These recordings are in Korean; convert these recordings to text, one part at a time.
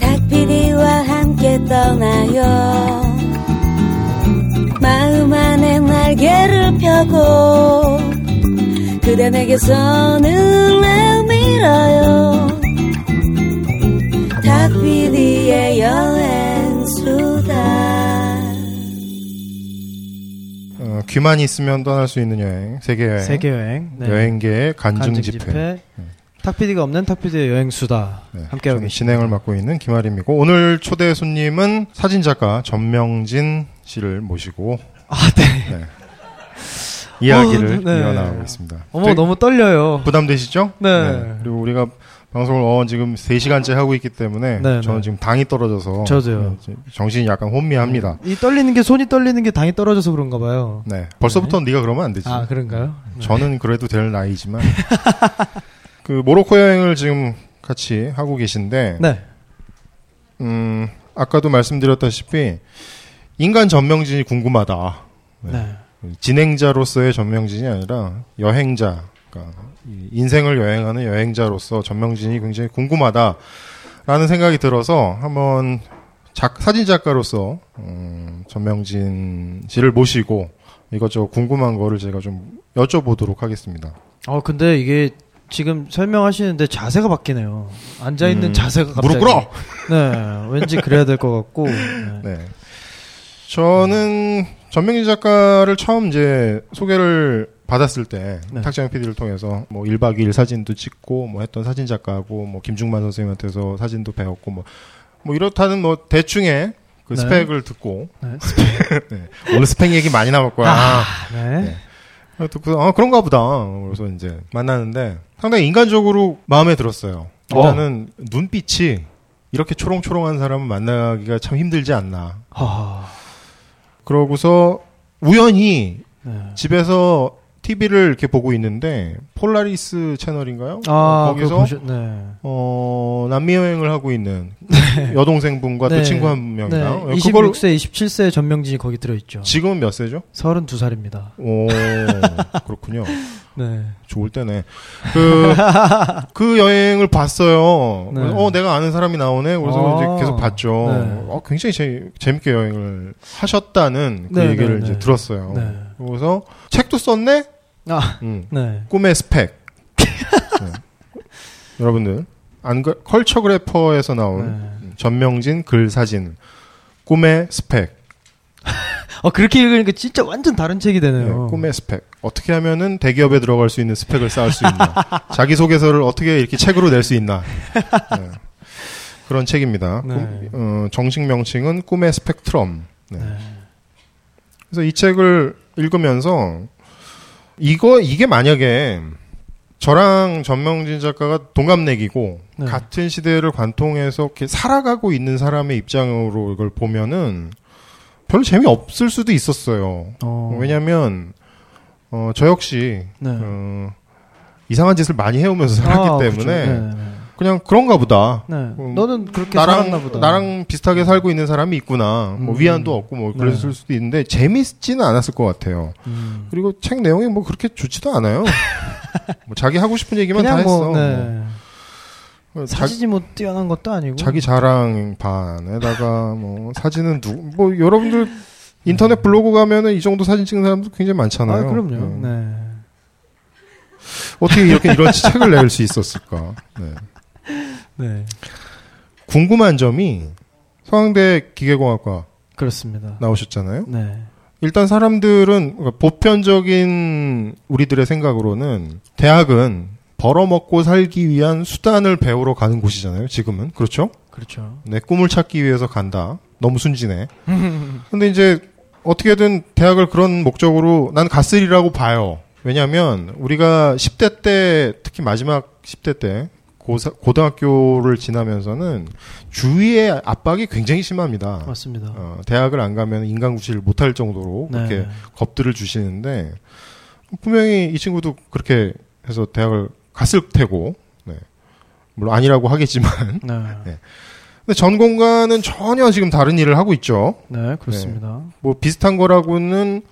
닭피디와 함께 떠나요 마음 안에 날개를 펴고 그대 내게서 눈을 밀어요 닭피디의 여행수다 어, 귀만 있으면 떠날 수 있는 여행, 세계 여행, 세계 여행. 네. 여행계의 간증, 간증 집회. 집회. 탁PD가 없는 탁PD의 여행 수다. 네, 함께하고 저는 계십니다. 진행을 맡고 있는 김아림이고 오늘 초대 손님은 사진 작가 전명진 씨를 모시고 아, 네. 네. 이야기를 어, 네. 이어나가고 있습니다. 어머 너무 떨려요. 부담되시죠? 네. 그리고 우리가 방송을 어, 지금 3시간째 하고 있기 때문에 네, 저는 네. 지금 당이 떨어져서 저도요. 네, 정신이 약간 혼미합니다. 이 떨리는 게 손이 떨리는 게 당이 떨어져서 그런가 봐요. 네. 벌써부터 네가 그러면 안 되지. 아 그런가요? 네. 저는 그래도 될 나이지만 그 모로코 여행을 지금 같이 하고 계신데 네. 음, 아까도 말씀드렸다시피 인간 전명진이 궁금하다. 네. 네. 진행자로서의 전명진이 아니라 여행자, 그러니까 이 인생을 여행하는 여행자로서 전명진이 굉장히 궁금하다라는 생각이 들어서 한번 작, 사진 작가로서 음, 전명진 씨를 모시고 이것저것 궁금한 거를 제가 좀 여쭤보도록 하겠습니다. 어 근데 이게 지금 설명하시는데 자세가 바뀌네요. 앉아 있는 음, 자세가 갑자기. 무릎 꿇어. 네. 왠지 그래야 될 것 같고. 네. 네. 저는 전명진 작가를 처음 이제 소개를 받았을 때 네. 탁재영 PD를 통해서 뭐 1박 2일 사진도 찍고 뭐 했던 사진 작가고 뭐 김중만 선생님한테서 사진도 배웠고 뭐, 뭐 이렇다는 뭐 대충의 그 네. 스펙을 듣고 네. 네. 오늘 스펙 얘기 많이 나올 거야. 아, 네. 네. 아, 듣고 아 그런가 보다. 그래서 이제 만나는데 상당히 인간적으로 마음에 들었어요. 일단은 눈빛이 이렇게 초롱초롱한 사람을 만나기가 참 힘들지 않나. 하. 그러고서 우연히 네. 집에서 TV를 이렇게 보고 있는데 폴라리스 채널인가요? 아, 어, 거기서 보셨, 네. 어, 남미 여행을 하고 있는 여동생분과 네. 또 친구 한 명이랑 네. 그걸 26세, 27세 전명진이 거기 들어 있죠. 지금은 몇 세죠? 32살입니다. 오, 그렇군요. 네. 좋을 때네. 그, 그 여행을 봤어요. 네. 어, 내가 아는 사람이 나오네. 그래서 아. 이제 계속 봤죠. 네. 어, 굉장히 재, 재밌게 여행을 하셨다는 그 네, 얘기를 네, 이제 네. 들었어요. 네. 그래서 책도 썼네? 아, 음. 네. 꿈의 스펙. 네. 여러분들, 안, 그- 컬처그래퍼에서 나온 네. 전명진 글 사진. 꿈의 스펙. 어, 그렇게 읽으니까 진짜 완전 다른 책이 네, 되네요. 꿈의 스펙. 어떻게 하면은 대기업에 들어갈 수 있는 스펙을 쌓을 수 있나. 자기 소개서를 어떻게 이렇게 책으로 낼 수 있나. 네. 그런 책입니다. 네. 꿈- 어, 정식 명칭은 꿈의 스펙트럼. 네. 네. 그래서 이 책을 읽으면서 이거 이게 만약에 저랑 전명진 작가가 동갑내기고 네. 같은 시대를 관통해서 이렇게 살아가고 있는 사람의 입장으로 이걸 보면은 별로 재미 없을 수도 있었어요. 어. 왜냐하면 어, 저 역시 네. 어, 이상한 짓을 많이 해오면서 살았기 아, 때문에 네, 네. 그냥 그런가 보다. 네. 음, 너는 그렇게 살았나 나랑 보다. 나랑 비슷하게 살고 있는 사람이 있구나. 뭐 음. 위안도 없고 뭐 그랬을 수도 있는데 재밌지는 않았을 것 같아요. 음. 그리고 책 내용이 뭐 그렇게 좋지도 않아요. 뭐 자기 하고 싶은 얘기만 다 그냥 했어. 뭐, 네. 뭐 자, 사진이 뭐 뛰어난 것도 아니고. 자기 자랑 반에다가 뭐 사진은 누, 뭐 여러분들 인터넷 블로그 가면은 이 정도 사진 찍는 사람도 굉장히 많잖아요. 아, 그럼요. 네. 네. 어떻게 이렇게 이런 책을 낼 수 있었을까? 네. 네. 궁금한 점이 서강대 기계공학과 그렇습니다. 나오셨잖아요. 네. 일단 사람들은 그러니까 보편적인 우리들의 생각으로는 대학은 벌어먹고 살기 위한 수단을 배우러 가는 곳이잖아요. 지금은 그렇죠? 그렇죠. 내 꿈을 찾기 위해서 간다. 너무 순진해. 근데 이제 어떻게든 대학을 그런 목적으로 난 갔으리라고 봐요. 왜냐하면 우리가 10대 때 특히 마지막 10대 때 고사, 고등학교를 지나면서는 주위의 압박이 굉장히 심합니다. 맞습니다. 어, 대학을 안 가면 인간구실을 못할 정도로 네. 그렇게 겁들을 주시는데 분명히 이 친구도 그렇게 해서 대학을 갔을 테고 네. 물론 아니라고 하겠지만 네. 네. 근데 전공과는 전혀 지금 다른 일을 하고 있죠. 네, 그렇습니다. 뭐 비슷한 거라고는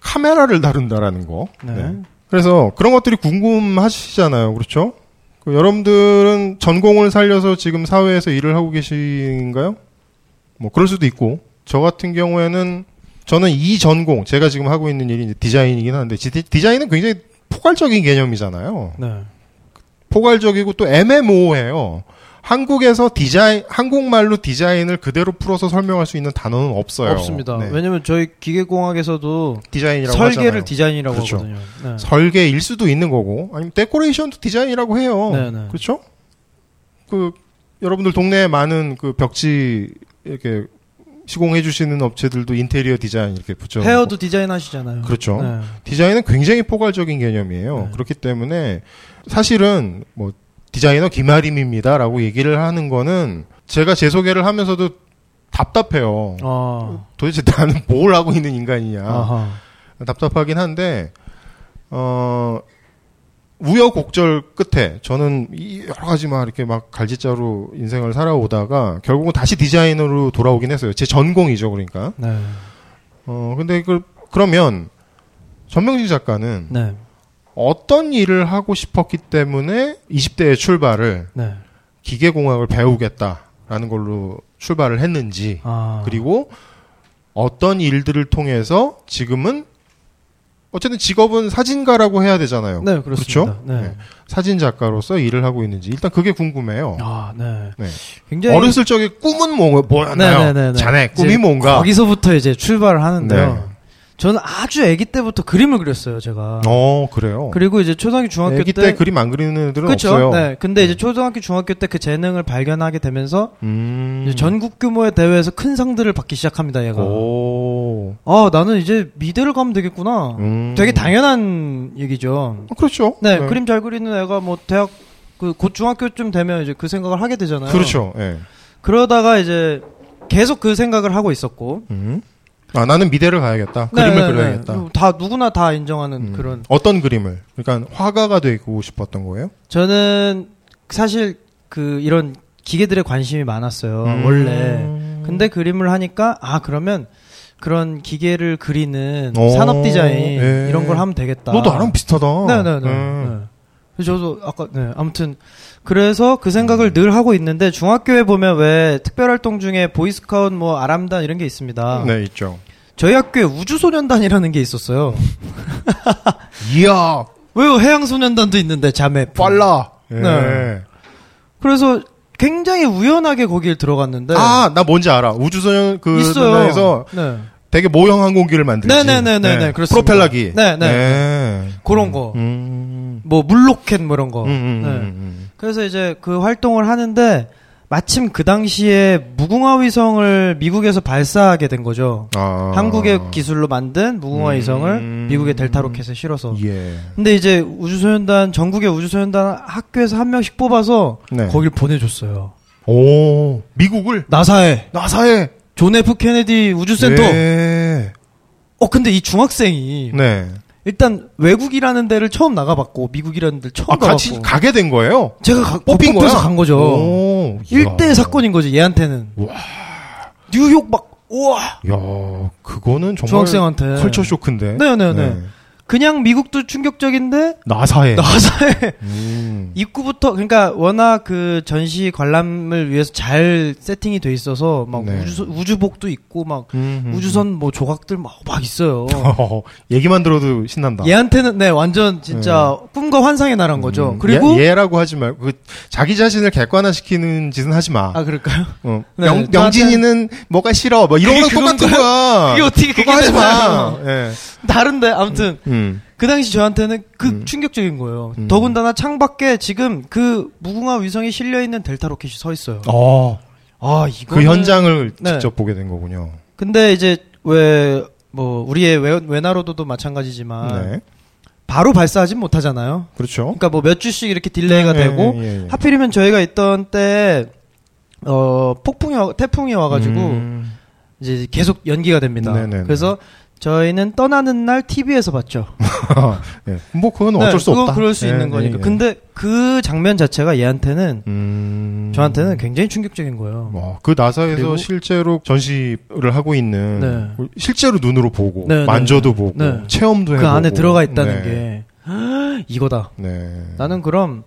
카메라를 다룬다라는 거. 네. 네. 그래서 그런 것들이 궁금하시잖아요. 그렇죠? 그 여러분들은 전공을 살려서 지금 사회에서 일을 하고 계신가요? 뭐 그럴 수도 있고 저 같은 경우에는 저는 이 전공 제가 지금 하고 있는 일이 디자인이긴 한데 디, 디자인은 굉장히 포괄적인 개념이잖아요. 네. 포괄적이고 또 애매모호해요. 한국에서 디자인 한국말로 디자인을 그대로 풀어서 설명할 수 있는 단어는 없어요. 없습니다. 네. 왜냐면 저희 기계공학에서도 디자인이라고 설계를 하잖아요. 디자인이라고 그렇죠. 하거든요. 네. 설계일 수도 있는 거고 아니면 데코레이션도 디자인이라고 해요. 네, 네. 그렇죠? 그 여러분들 동네에 많은 그 벽지 이렇게 시공해 주시는 업체들도 인테리어 디자인 이렇게 붙여 헤어도 디자인 하시잖아요. 그렇죠. 네. 디자인은 굉장히 포괄적인 개념이에요. 네. 그렇기 때문에 사실은 뭐 디자이너 김아림입니다 라고 얘기를 하는 거는 제가 제 소개를 하면서도 답답해요. 아. 도대체 나는 뭘 하고 있는 인간이냐. 아하. 답답하긴 한데 어 우여곡절 끝에 저는 이 여러 가지 막 이렇게 막 갈짓자로 인생을 살아오다가 결국은 다시 디자이너로 돌아오긴 했어요. 제 전공이죠, 그러니까. 네. 어 근데 그 그러면 전명진 작가는 네. 어떤 일을 하고 싶었기 때문에 20대의 출발을 네. 기계공학을 배우겠다라는 걸로 출발을 했는지 아. 그리고 어떤 일들을 통해서 지금은 어쨌든 직업은 사진가라고 해야 되잖아요. 네, 그렇습니다. 그렇죠? 네. 네. 사진 작가로서 일을 하고 있는지 일단 그게 궁금해요. 아, 네. 네. 굉장히 어렸을 적에 꿈은 뭐, 뭐였나요? 네네네네. 자네 꿈이 뭔가? 거기서부터 이제 출발을 하는데요. 네. 저는 아주 아기 때부터 그림을 그렸어요, 제가. 어 그래요. 그리고 이제 초등학교 중학교 때, 때 그림 안 그리는 애들은 그렇죠. 없어요. 네. 근데 이제 초등학교 중학교 때 그 재능을 발견하게 되면서 음. 전국 규모의 대회에서 큰 상들을 받기 시작합니다, 얘가. 오. 아, 나는 이제 미대를 가면 되겠구나. 음. 되게 당연한 얘기죠. 어, 그렇죠. 네, 그림 잘 그리는 애가 뭐 대학 그 곧 중학교쯤 되면 이제 그 생각을 하게 되잖아요. 그렇죠. 예. 그러다가 이제 계속 그 생각을 하고 있었고 음. 아 나는 미대를 가야겠다. 네, 그림을 네, 그려야겠다. 네. 다 누구나 다 인정하는 음. 그런 어떤 그림을? 그러니까 화가가 되고 싶었던 거예요? 저는 사실 그 이런 기계들에 관심이 많았어요. 음. 원래. 근데 그림을 하니까 아 그러면 그런 기계를 그리는 오, 산업 디자인 예. 이런 걸 하면 되겠다. 너도 나랑 비슷하다. 네네네. 음. 네. 저도 아까 네 아무튼 그래서 그 생각을 늘 하고 있는데 중학교에 보면 왜 특별활동 중에 보이스카웃 뭐 아람단 이런 게 있습니다. 네 있죠. 저희 학교에 우주소년단이라는 게 있었어요. 이야 왜요? 해양소년단도 있는데 자매. 빨라. 예. 네. 그래서 굉장히 우연하게 거길 들어갔는데 아 나 뭔지 알아. 우주소년 그 있어요. 에서 네. 되게 모형 항공기를 만들지. 네네네네네, 그렇습니다. 프로펠러기. 네, 네. 네. 그런 거. 음. 뭐 물로켓 뭐 이런 거. 음, 음, 네. 음, 음. 그래서 이제 그 활동을 하는데 마침 그 당시에 무궁화 위성을 미국에서 발사하게 된 거죠. 아. 한국의 기술로 만든 무궁화 음. 위성을 미국의 델타 로켓에 실어서. 예. 근데 이제 우주소년단 전국의 우주소년단 학교에서 한 명씩 뽑아서 네. 거길 보내줬어요. 오 미국을 나사에 나사에 존 F 케네디 우주센터. 네. 어 근데 이 중학생이 네. 일단 외국이라는 데를 처음 나가봤고 미국이라는 데를 처음 아 같이 가봤고 가게 된 거예요? 제가 가, 뽑힌 뽑혀서 거야? 간 거죠. 오, 일대 이야. 사건인 거지 얘한테는. 뉴욕 막 우와 야, 그거는 정말 중학생한테. 컬처 쇼크인데. 네네네. 그냥 미국도 충격적인데 나사에. 나사에 음. 입구부터 그러니까 워낙 그 전시 관람을 위해서 잘 세팅이 돼 있어서 막 네. 우주 우주복도 있고 막 음, 음, 우주선 뭐 조각들 막, 막 있어요. 어, 얘기만 들어도 신난다. 얘한테는 네 완전 진짜 꿈과 환상의 나라인 거죠. 음, 그리고 얘, 얘라고 하지 말고 그 자기 자신을 객관화시키는 짓은 하지 마. 아 그럴까요? 어. 네, 명, 명진이는 뭐가 싫어. 뭐 이런 거랑 똑같은 거야. 그게 어떻게 그거 하지 마. 예. 다른데 아무튼 음. 그 당시 저한테는 그 음. 충격적인 거예요. 음. 더군다나 창밖에 지금 그 무궁화 위성이 실려 있는 델타 로켓이 서 있어요. 어. 아 이거 그 현장을 네. 직접 보게 된 거군요. 근데 이제 왜 뭐 우리의 외, 외나로도도 마찬가지지만 네. 바로 발사하진 못하잖아요. 그렇죠. 그러니까 뭐 몇 주씩 이렇게 delay가 예, 되고 예, 예. 하필이면 저희가 있던 때 어, 폭풍이 와- 태풍이 와가지고 음. 이제 계속 연기가 됩니다. 네네네. 그래서 저희는 떠나는 날 TV에서 봤죠. 예. 뭐 그건 어쩔 네, 수 없다. 그럴 수 예, 있는 예, 거니까. 예. 근데 그 장면 자체가 얘한테는 음. 저한테는 굉장히 충격적인 거예요. 뭐, 그 나사에서 그리고- 실제로 전시를 하고 있는 네. 실제로 눈으로 보고 네, 네, 만져도 네. 보고 네. 체험도 그 해보고 안에 들어가 있다는 네. 게 이거다. 네. 나는 그럼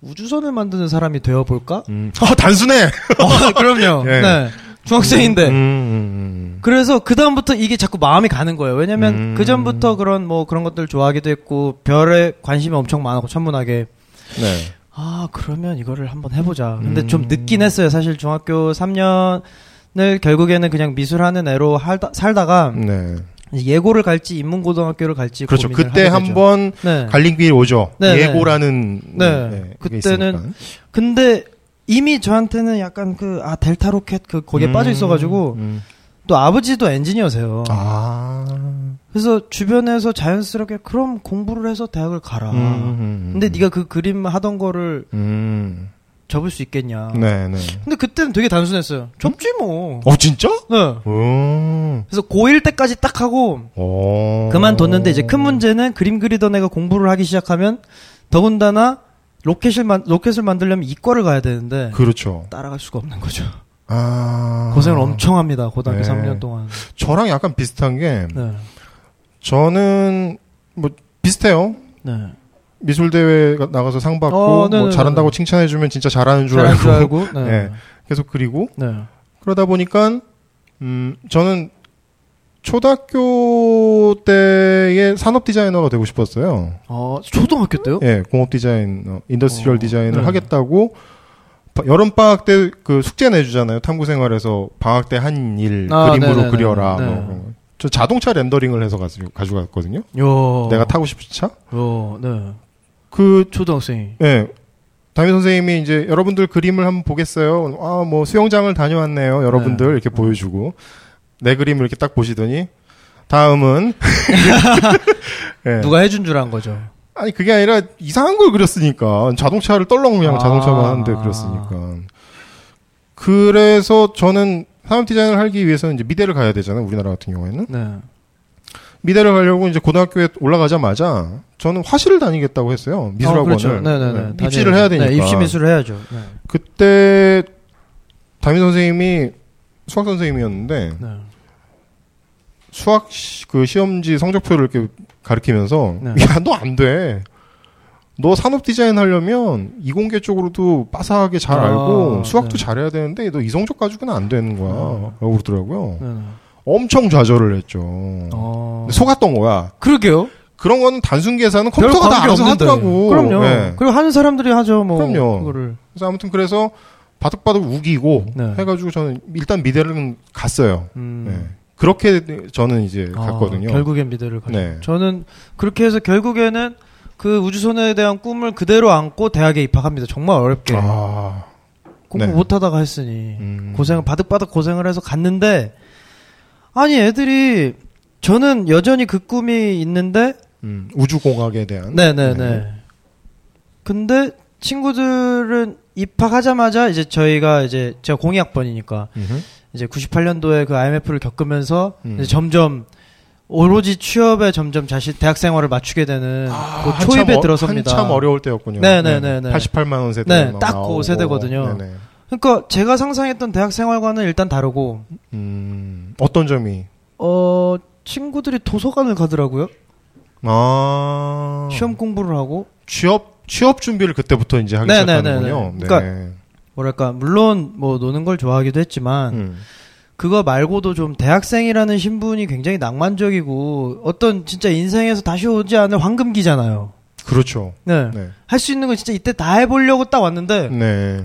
우주선을 만드는 사람이 되어 볼까? 음. 아, 단순해! 어, 그럼요. 예. 네. 중학생인데. 음, 음, 그래서 그 다음부터 이게 자꾸 마음이 가는 거예요. 왜냐면 음. 그 전부터 그런 뭐 그런 것들 좋아하기도 했고 별에 관심이 엄청 많았고 천문학에 음. 네. 아 그러면 이거를 한번 해보자. 근데 음. 좀 늦긴 했어요. 사실 중학교 3년을 결국에는 그냥 미술하는 애로 할다- 살다가 네. 예고를 갈지 인문고등학교를 갈지 그렇죠. 그때. 한번 네. 갈린 길이 오죠. 네, 네. 예고라는. 네. 그게 그때는 있으니까. 근데 이미 저한테는 약간 그 아 델타 로켓 그 거기에 음, 빠져 있어가지고 음. 또 아버지도 엔지니어세요. 아. 그래서 주변에서 자연스럽게 그럼 공부를 해서 대학을 가라. 음, 음, 근데 네가 그 그림 하던 거를 음. 접을 수 있겠냐. 네, 네. 근데 그때는 되게 단순했어요. 접지 뭐. 어, 진짜? 네. 음. 그래서 고1 때까지 딱 하고 어. 그만뒀는데 이제 큰 문제는 그림 그리던 애가 공부를 하기 시작하면 더군다나 로켓을 만 로켓을 만들려면 이과를 가야 되는데 그렇죠. 따라갈 수가 없는 거죠. 아. 고생을 엄청 합니다. 고등학교 네. 3년 동안. 저랑 약간 비슷한 게, 네. 저는, 뭐, 비슷해요. 네. 미술 대회 나가서 상 받고, 어, 뭐, 네네네. 잘한다고 칭찬해 주면 진짜 잘하는 줄 잘할 알고, 줄 알고. 네. 네. 계속 그리고, 네. 그러다 보니까, 음, 저는 초등학교 때의 산업 디자이너가 되고 싶었어요. 어, 초등학교 때요? 예, 공업 디자인, 어, industrial 어, 디자인을 네. 하겠다고 여름 방학 때 그 숙제 내주잖아요. 탐구 생활에서 방학 때 한일 아, 그림으로 네네네. 그려라. 네. 뭐. 저 자동차 렌더링을 해서 가지고 가져갔거든요. 요. 내가 타고 싶은 차. 요, 네. 그 초등학생이. 예. 담임 선생님이 이제 여러분들 그림을 한번 보겠어요. 아, 뭐 수영장을 다녀왔네요. 여러분들 네. 이렇게 보여주고 내 그림을 이렇게 딱 보시더니 다음은 예. 누가 해준 줄 안 거죠. 아니 그게 아니라 이상한 걸 그렸으니까 자동차를 떨렁 그냥 아. 자동차만 하는데 그렸으니까 그래서 저는 산업 디자인을 하기 위해서는 이제 미대를 가야 되잖아요 우리나라 같은 경우에는 네. 미대를 가려고 이제 고등학교에 올라가자마자 저는 화실을 다니겠다고 했어요 미술학원을 어, 그렇죠. 네네네. 네, 입시를 해야 되니까 네, 입시 미술을 해야죠. 네. 그때 담임 선생님이 수학 선생님이었는데 네. 수학 시, 그 시험지 성적표를 이렇게 가리키면서 네. 야너 안 돼. 너 산업 디자인 하려면 이공계 쪽으로도 빠삭하게 잘 아, 알고 수학도 네. 잘해야 되는데 너 이 성적 가지고는 안 되는 거야. 아. 라고 그러더라고요. 네. 네. 엄청 좌절을 했죠. 어. 근데 속았던 거야. 그러게요. 그런 거는 단순 계산은 별 컴퓨터가 다 알아서 없는데. 하더라고. 그럼요. 네. 그리고 하는 사람들이 하죠. 뭐. 그럼요. 그거를. 그래서 아무튼 그래서 바득바득 우기고 네. 해가지고 저는 일단 미대를 갔어요. 음. 네. 그렇게 저는 이제 아, 갔거든요. 결국엔 미대를 가죠. 네. 저는 그렇게 해서 결국에는 그 우주선에 대한 꿈을 그대로 안고 대학에 입학합니다. 정말 어렵게. 아, 공부 네. 못하다가 했으니. 음. 고생을 바득바득 고생을 해서 갔는데 아니 애들이 저는 여전히 그 꿈이 있는데 음, 우주공학에 대한. 네네네 네. 근데 친구들은 입학하자마자 이제 저희가 이제 제가 공이학번이니까 음흠. 이제 98년도에 그 IMF를 겪으면서 음. 이제 점점 오로지 취업에 점점 자신 대학 생활을 맞추게 되는 아, 그 초입에 어- 들어섭니다. 한참 어려울 때였군요. 네네네 네. 88만 원 세대. 네, 막 딱그. 세대거든요. 네네. 그러니까 제가 상상했던 대학 생활과는 일단 다르고 음, 어떤 점이? 어 친구들이 도서관을 가더라고요. 아, 시험 공부를 하고 취업 취업 준비를 그때부터 이제 하기 네네네네. 시작하는군요. 네. 그러니까 뭐랄까 물론 뭐 노는 걸 좋아하기도 했지만 음. 그거 말고도 좀 대학생이라는 신분이 굉장히 낭만적이고 어떤 진짜 인생에서 다시 오지 않을 황금기잖아요. 그렇죠. 네. 네. 할 수 있는 건 진짜 이때 다 해보려고 딱 왔는데 네.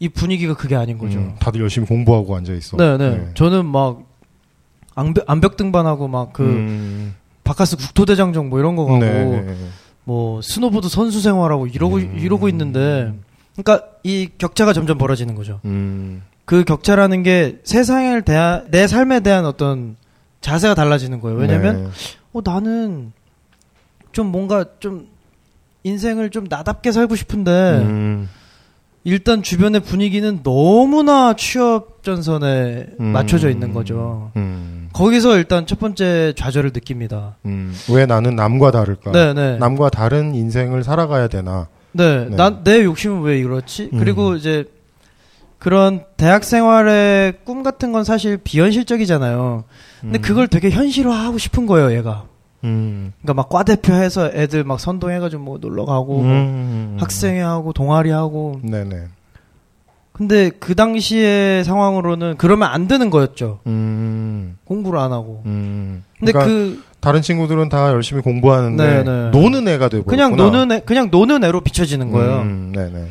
이 분위기가 그게 아닌 거죠. 음, 다들 열심히 공부하고 앉아 있어. 네, 네. 저는 막 암벽, 암벽 등반하고 막 그 음. 박카스 국토대장정 뭐 이런 거 가고 네, 네. 뭐 스노보드 선수 생활하고 이러고 음. 이러고 있는데 그러니까 이 격차가 점점 벌어지는 거죠. 음. 그 격차라는 게 세상을 대한 내 삶에 대한 어떤 자세가 달라지는 거예요. 왜냐면 네. 어 나는 좀 뭔가 좀 인생을 좀 나답게 살고 싶은데 음. 일단 주변의 분위기는 너무나 취업 전선에 음. 맞춰져 있는 거죠. 음. 거기서 일단 첫 번째 좌절을 느낍니다. 음. 왜 나는 남과 다를까? 네, 네. 남과 다른 인생을 살아가야 되나? 네, 네. 난 내 욕심은 왜 이렇지? 음. 그리고 이제 그런 대학 생활의 꿈 같은 건 사실 비현실적이잖아요. 근데 음. 그걸 되게 현실화하고 싶은 거예요, 얘가. 음. 그러니까 막 과대표 해서 애들 막 선동해가지고 뭐 놀러 가고 뭐 음. 학생회하고 동아리하고 네네. 근데 그 당시의 상황으로는 그러면 안 되는 거였죠. 음. 공부를 안 하고. 음. 근데 그러니까 그 다른 친구들은 다 열심히 공부하는데 네, 네. 노는 애가 되고 그냥 노는 애, 그냥 노는 애로 비춰지는 거예요. 음, 네네.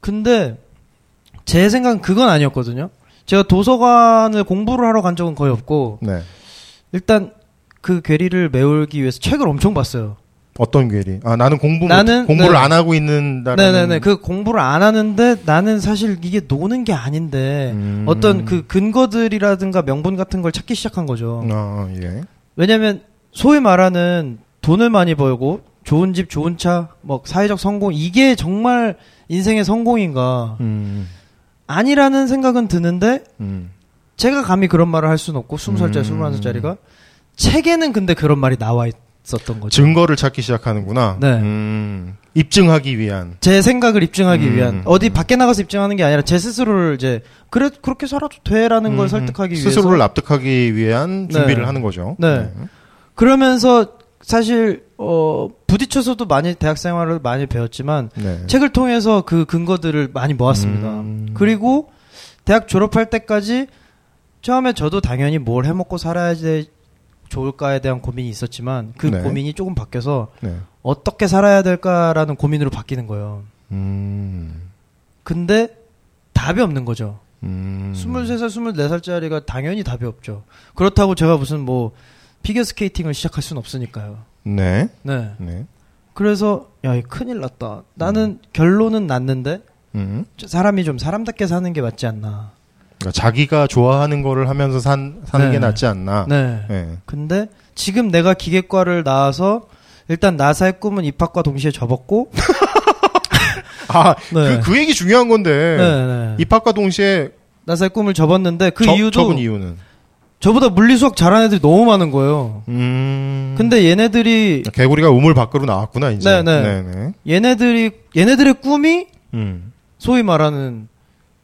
근데 제 생각은 그건 아니었거든요. 제가 도서관을 공부를 하러 간 적은 거의 없고 네. 일단 그 괴리를 메우기 위해서 책을 엄청 봤어요. 어떤 괴리? 아 나는 공부 못- 나는- 공부를 네. 안 하고 있는다는. 네네네. 그 공부를 안 하는데 나는 사실 이게 노는 게 아닌데 음. 어떤 그 근거들이라든가 명분 같은 걸 찾기 시작한 거죠. 아 예. 왜냐면 소위 말하는 돈을 많이 벌고 좋은 집, 좋은 차, 뭐 사회적 성공 이게 정말 인생의 성공인가 음. 아니라는 생각은 드는데 음. 제가 감히 그런 말을 할 수는 없고 스무 살짜리, 음. 스물한 살짜리가 책에는 근데 그런 말이 나와 있었던 거죠. 증거를 찾기 시작하는구나. 네. 음. 입증하기 위한. 제 생각을 입증하기 음. 위한 어디 밖에 나가서 입증하는 게 아니라 제 스스로를 이제 그래 그렇게 살아도 돼라는 걸 음, 설득하기 위해서 스스로를 납득하기 위한 네. 준비를 하는 거죠. 네. 그러면서 사실 어 부딪혀서도 많이 대학 생활을 많이 배웠지만 네. 책을 통해서 그 근거들을 많이 모았습니다. 음. 그리고 대학 졸업할 때까지 처음에 저도 당연히 뭘 해먹고 살아야 지 좋을까에 대한 고민이 있었지만 그 네. 고민이 조금 바뀌어서 네. 어떻게 살아야 될까라는 고민으로 바뀌는 거예요. 음. 근데 답이 없는 거죠. 음. 23살, 24살짜리가 당연히 답이 없죠. 그렇다고 제가 무슨 뭐 피겨 스케이팅을 시작할 수는 없으니까요. 네. 네. 네. 그래서 야, 이 큰일 났다. 나는 결론은 났는데 음. 저 사람이 좀 사람답게 사는 게 맞지 않나. 그러니까 자기가 좋아하는 거를 하면서 산, 사는 네. 게 낫지 않나. 네. 네. 근데 지금 내가 기계과를 나와서 일단 나사의 꿈은 입학과 동시에 접었고 아, 네. 그, 그 얘기 중요한 건데. 네, 네. 입학과 동시에 나사의 꿈을 접었는데 그 접- 이유도 접은 이유는. 저보다 물리 수학 잘하는 애들이 너무 많은 거예요. 음. 근데 얘네들이 개구리가 우물 밖으로 나왔구나, 이제. 네, 네. 네. 얘네들이 얘네들의 꿈이 음. 소위 말하는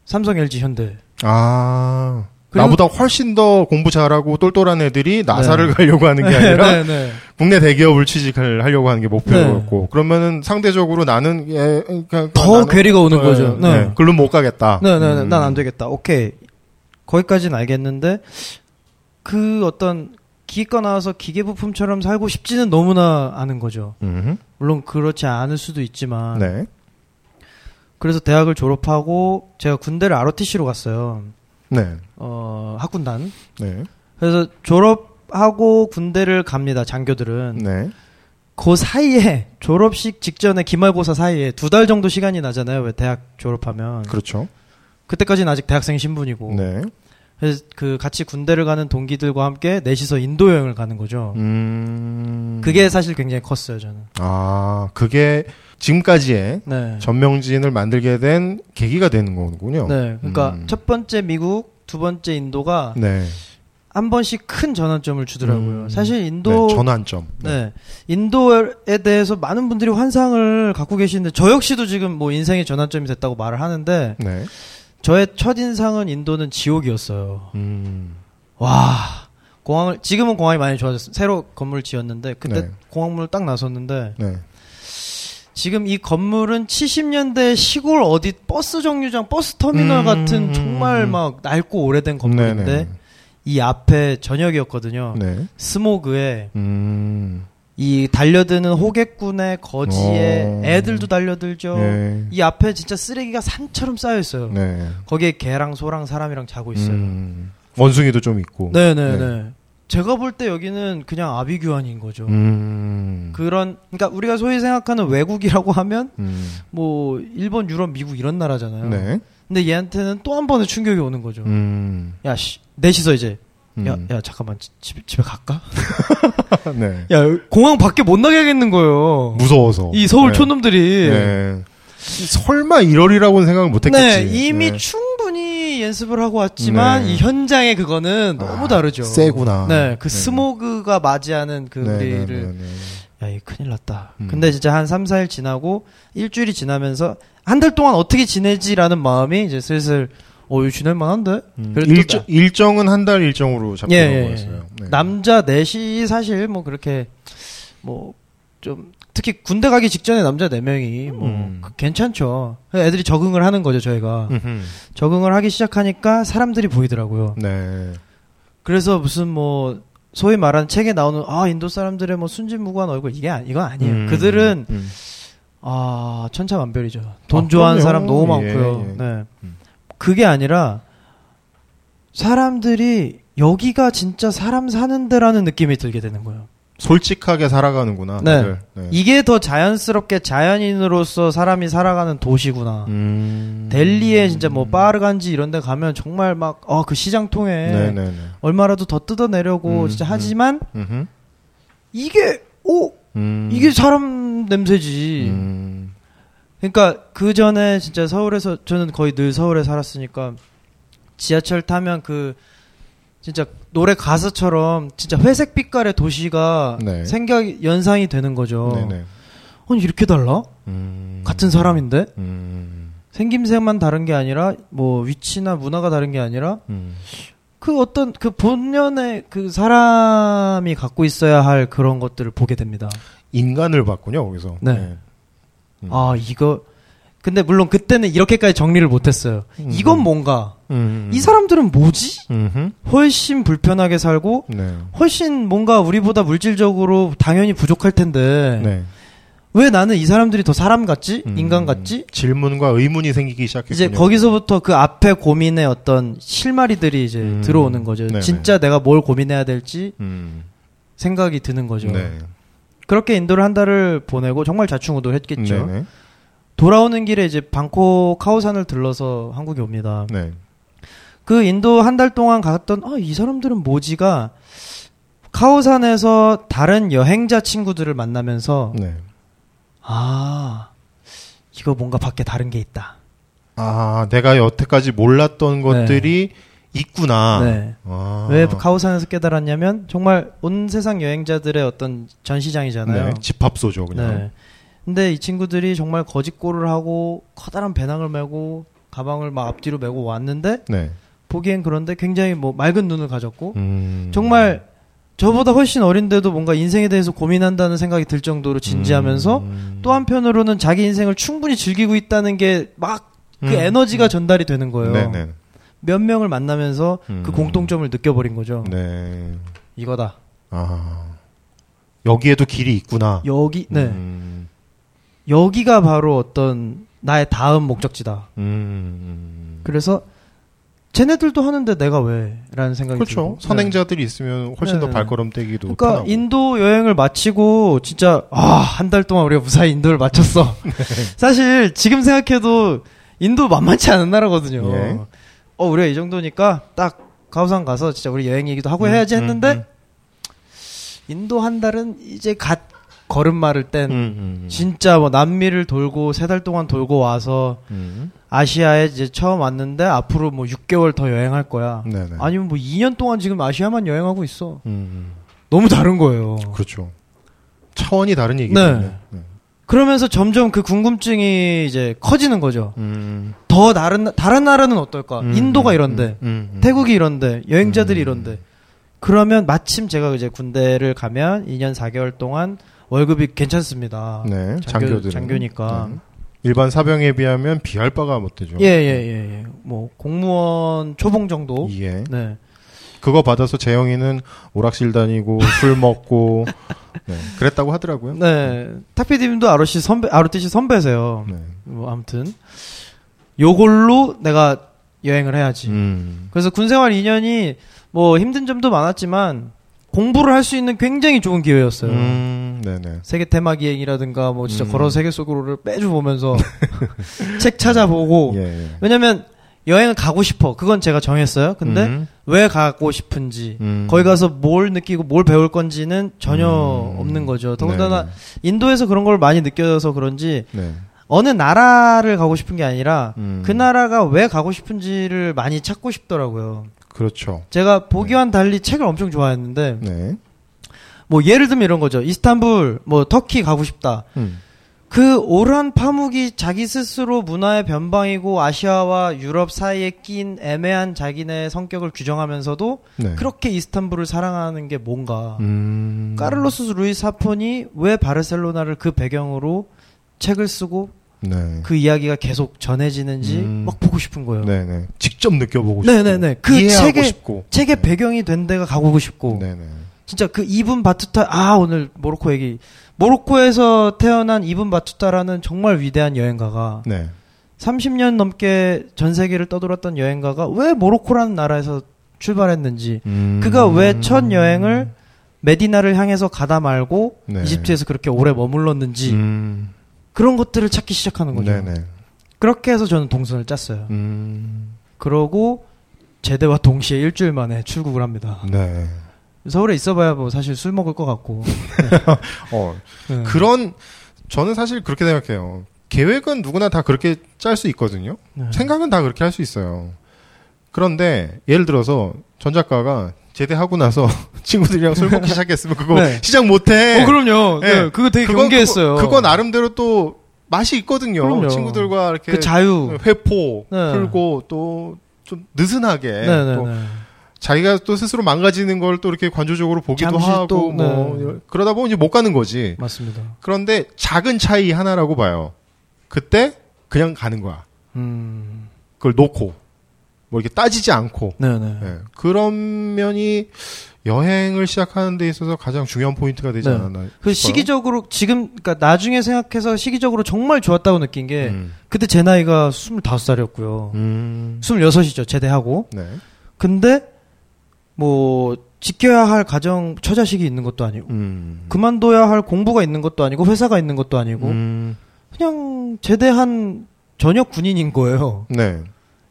삼성, LG, 현대. 아. 나보다 훨씬 더 공부 잘하고 똘똘한 애들이 나사를 가려고 하는 게 아니라 네, 네. 국내 대기업을 취직을 하려고 하는 게 목표였고 그러면은 상대적으로 나는 예, 그러니까 더 나는- 괴리가 오는 네, 거죠. 네. 네. 글로 못 가겠다. 네, 네, 네. 음. 난안 되겠다. 오케이. 거기까지는 알겠는데 그 어떤 기계과 나와서 기계 부품처럼 살고 싶지는 너무나 않은 거죠. 음흠. 물론 그렇지 않을 수도 있지만. 네. 그래서 대학을 졸업하고 제가 군대를 ROTC로 갔어요. 네. 어, 학군단. 네. 그래서 졸업하고 군대를 갑니다. 장교들은. 네. 그 사이에 졸업식 직전에 기말고사 사이에 두 달 정도 시간이 나잖아요. 왜 대학 졸업하면. 그렇죠. 그때까지는 아직 대학생 신분이고. 네. 그래서 그 같이 군대를 가는 동기들과 함께 넷이서 인도 여행을 가는 거죠. 음. 그게 사실 굉장히 컸어요, 저는. 아, 그게 지금까지의 네. 전명진을 만들게 된 계기가 되는 거군요. 네. 그러니까 음. 첫 번째 미국, 두 번째 인도가 네. 한 번씩 큰 전환점을 주더라고요. 음. 사실 인도 네, 전환점. 네. 인도에 대해서 많은 분들이 환상을 갖고 계시는데 저 역시도 지금 뭐 인생의 전환점이 됐다고 말을 하는데 네. 저의 첫 인상은 인도는 지옥이었어요. 음. 와. 공항을 지금은 공항이 많이 좋아졌어요. 새로 건물 지었는데 그때 네. 공항문을 딱 나섰는데 네. 지금 이 건물은 70년대 시골 어디 버스 정류장, 버스 터미널 음, 같은 정말 막 낡고 오래된 건물인데 네네. 이 앞에 저녁이었거든요. 네. 스모그에 음. 이 달려드는 호객꾼에 거지에 어. 애들도 달려들죠. 네. 이 앞에 진짜 쓰레기가 산처럼 쌓여 있어요. 네. 거기에 개랑 소랑 사람이랑 자고 있어요. 음. 원숭이도 좀 있고. 네네네. 네. 제가 볼 때 여기는 그냥 아비규환인 거죠. 음. 그런 그러니까 우리가 소위 생각하는 외국이라고 하면 음. 뭐 일본, 유럽, 미국 이런 나라잖아요. 네. 근데 얘한테는 또 한 번의 충격이 오는 거죠. 음. 야, 씨, 넷이서 이제 음. 야, 야 잠깐만 지- 집에 집에 갈까? 네. 야, 공항 밖에 못 나게 하겠는 거예요. 무서워서. 이 서울 네. 촌놈들이 네. 설마 1월이라고는 생각을 못 했겠지. 네, 이미 네. 충분히 연습을 하고 왔지만 네. 이 현장의 그거는 너무 아, 다르죠. 세구나. 네, 그 네. 스모그가 맞이하는 그 네, 우리를. 야, 이 큰일 났다. 음. 근데 진짜 한 3, 4일 지나고 일주일이 지나면서 한 달 동안 어떻게 지내지라는 마음이 이제 슬슬 어, 이거 지낼 만한데? 음. 일정, 일정은 한 달 일정으로 잡히는 예, 예, 거였어요. 네. 남자 넷이 사실 뭐 그렇게 뭐 좀 특히 군대 가기 직전에 남자 네 명이 뭐 음. 그 괜찮죠. 애들이 적응을 하는 거죠 저희가 음흠. 적응을 하기 시작하니까 사람들이 보이더라고요. 네. 그래서 무슨 뭐 소위 말하는 책에 나오는 아 인도 사람들의 뭐 순진무구한 얼굴 이게 아- 이건 아니에요. 음, 그들은 음. 아 천차만별이죠. 돈 아, 좋아하는 그럼요. 사람 너무 예, 많고요. 예. 네. 음. 그게 아니라 사람들이 여기가 진짜 사람 사는 데라는 느낌이 들게 되는 거예요. 솔직하게 살아가는구나. 네. 네. 이게 더 자연스럽게 자연인으로서 사람이 살아가는 도시구나. 음. 델리에 진짜 뭐 빠르간지 이런 데 가면 정말 막, 어, 그 시장 통에 네네네. 얼마라도 더 뜯어내려고 음, 진짜 음. 하지만 음흠. 이게, 오! 음. 이게 사람 냄새지. 음. 그러니까 그 전에 진짜 서울에서 저는 거의 늘 서울에 살았으니까 지하철 타면 그 진짜 노래 가사처럼 진짜 회색 빛깔의 도시가 네. 생각 연상이 되는 거죠. 네네. 아니 이렇게 달라? 음. 같은 사람인데 음. 생김새만 다른 게 아니라 뭐 위치나 문화가 다른 게 아니라 음. 그 어떤 그 본연의 그 사람이 갖고 있어야 할 그런 것들을 보게 됩니다. 인간을 봤군요, 거기서. 네. 음. 아 이거 근데 물론 그때는 이렇게까지 정리를 못했어요. 음. 이건 뭔가 음. 이 사람들은 뭐지? 음흠. 훨씬 불편하게 살고 네. 훨씬 뭔가 우리보다 물질적으로 당연히 부족할 텐데 네. 왜 나는 이 사람들이 더 사람 같지? 음. 인간 같지? 질문과 의문이 생기기 시작했군요. 이제 거기서부터 그 앞에 고민의 어떤 실마리들이 이제 음. 들어오는 거죠. 네네. 진짜 내가 뭘 고민해야 될지 음. 생각이 드는 거죠. 네. 그렇게 인도를 한 달을 보내고 정말 자충우돌 했겠죠. 네네. 돌아오는 길에 이제 방콕 카오산을 들러서 한국에 옵니다. 네. 그 인도 한 달 동안 갔던 아, 이 사람들은 뭐지가 카오산에서 다른 여행자 친구들을 만나면서 네. 아 이거 뭔가 밖에 다른 게 있다. 아, 내가 여태까지 몰랐던 것들이 있구나. 네. 아. 왜 카오산에서 깨달았냐면 정말 온 세상 여행자들의 어떤 전시장이잖아요. 네. 집합소죠, 그냥. 네. 근데 이 친구들이 정말 거짓골을 하고 커다란 배낭을 메고 가방을 막 앞뒤로 메고 왔는데 네. 보기엔 그런데 굉장히 뭐 맑은 눈을 가졌고 음. 정말 저보다 훨씬 어린데도 뭔가 인생에 대해서 고민한다는 생각이 들 정도로 진지하면서 음. 또 한편으로는 자기 인생을 충분히 즐기고 있다는 게 막그 음. 에너지가 전달이 되는 거예요. 네네. 몇 명을 만나면서 그 음. 공통점을 느껴버린 거죠. 네. 이거다. 아. 여기에도 길이 있구나. 여기, 네. 음. 여기가 바로 어떤 나의 다음 목적지다. 음. 그래서 쟤네들도 하는데 내가 왜? 라는 생각이 그렇죠. 들고. 선행자들이 있으면 훨씬 더 네. 발걸음 떼기도 그러니까 편하고. 인도 여행을 마치고 진짜 아 한 달 동안 우리가 무사히 인도를 마쳤어. 네. 사실 지금 생각해도 인도 만만치 않은 나라거든요. 예. 어 우리가 이 정도니까 딱 가오산 가서 진짜 우리 여행 얘기도 하고 음, 해야지 음, 했는데 음. 인도 한 달은 이제 갓 걸음마를 뗀 음, 음, 음. 진짜 뭐 남미를 돌고 세 달 동안 돌고 와서 음. 아시아에 이제 처음 왔는데 앞으로 뭐 6개월 더 여행할 거야. 네네. 아니면 뭐 2년 동안 지금 아시아만 여행하고 있어. 음. 너무 다른 거예요. 그렇죠. 차원이 다른 얘기죠. 네. 그러면서 점점 그 궁금증이 이제 커지는 거죠. 음. 더 다른 다른 나라는 어떨까? 음, 인도가 음, 이런데, 음, 음. 태국이 이런데, 여행자들이 음. 이런데. 그러면 마침 제가 이제 군대를 가면 2년 4개월 동안 월급이 괜찮습니다. 네, 장교, 장교들은. 장교니까. 네. 일반 사병에 비하면 비할 바가 못 되죠. 예, 예, 예, 예. 뭐 공무원 초봉 정도. 예. 네. 그거 받아서 재영이는 오락실 다니고 술 먹고 네, 그랬다고 하더라고요. 네. 탁피디님도 아로씨 선배, 아로티씨 선배세요. 네. 뭐 아무튼 요걸로 내가 여행을 해야지. 음. 그래서 군생활 2년이 뭐 힘든 점도 많았지만 공부를 할 수 있는 굉장히 좋은 기회였어요. 음, 네네. 세계 테마 기행이라든가 뭐 진짜 음. 걸어 세계 속으로를 매주 보면서 책 찾아보고 예, 예. 왜냐면 여행을 가고 싶어. 그건 제가 정했어요. 근데 음, 왜 가고 싶은지 음. 거기 가서 뭘 느끼고 뭘 배울 건지는 전혀 음. 없는 거죠. 더군다나 네네. 인도에서 그런 걸 많이 느껴서 그런지 네. 어느 나라를 가고 싶은 게 아니라 음. 그 나라가 왜 가고 싶은지를 많이 찾고 싶더라고요. 그렇죠. 제가 보기와는 달리 책을 엄청 좋아했는데 네. 뭐 예를 들면 이런 거죠. 이스탄불 뭐 터키 가고 싶다. 음. 그 오르한 파묵이 자기 스스로 문화의 변방이고 아시아와 유럽 사이에 낀 애매한 자기네 성격을 규정하면서도 네. 그렇게 이스탄불을 사랑하는 게 뭔가. 음. 까를로스 루이스 사폰이 왜 바르셀로나를 그 배경으로 책을 쓰고 네. 그 이야기가 계속 전해지는지 음. 막 보고 싶은 거예요. 네네. 직접 느껴보고 싶고. 네네네. 그 책에- 싶고. 책의 배경이 된 데가 가보고 싶고 네네. 진짜 그 이분 바투타 아 오늘 모로코 얘기 모로코에서 태어난 이분 바투타라는 정말 위대한 여행가가 네. 30년 넘게 전 세계를 떠돌았던 여행가가 왜 모로코라는 나라에서 출발했는지 음. 그가 왜 첫 여행을 메디나를 향해서 가다 말고 네. 이집트에서 그렇게 오래 머물렀는지 음. 그런 것들을 찾기 시작하는 거죠. 네네. 그렇게 해서 저는 동선을 짰어요. 음. 그러고 제대와 동시에 일주일 만에 출국을 합니다. 네. 서울에 있어봐야 뭐 사실 술 먹을 것 같고. 어, 네. 그런, 저는 사실 그렇게 생각해요. 계획은 누구나 다 그렇게 짤 수 있거든요. 네. 생각은 다 그렇게 할 수 있어요. 그런데, 예를 들어서, 전 작가가 제대하고 나서 친구들이랑 술 먹기 시작했으면 그거 네. 시작 못해. 어 그럼요. 네. 네, 그거 되게 그건 경계했어요. 그거, 그거 나름대로 또 맛이 있거든요. 그럼요. 친구들과 이렇게 그 자유. 회포 네. 풀고 또 좀 느슨하게 네네네. 또 자기가 또 스스로 망가지는 걸 또 이렇게 관조적으로 보기도 하고 또, 뭐 네. 그러다 보면 이제 못 가는 거지. 맞습니다. 그런데 작은 차이 하나라고 봐요. 그때 그냥 가는 거야. 음. 그걸 놓고 뭐 이렇게 따지지 않고 네네. 예. 그런 면이 여행을 시작하는 데 있어서 가장 중요한 포인트가 되지 네. 않았나 그. 시기적으로 지금 그러니까 나중에 생각해서 시기적으로 정말 좋았다고 느낀 게 음. 그때 제 나이가 25살이었고요. 음. 26이죠. 제대하고. 네. 근데 뭐 지켜야 할 가정 처자식이 있는 것도 아니고 음. 그만둬야 할 공부가 있는 것도 아니고 회사가 있는 것도 아니고 음. 그냥 제대한 전역 군인인 거예요. 네.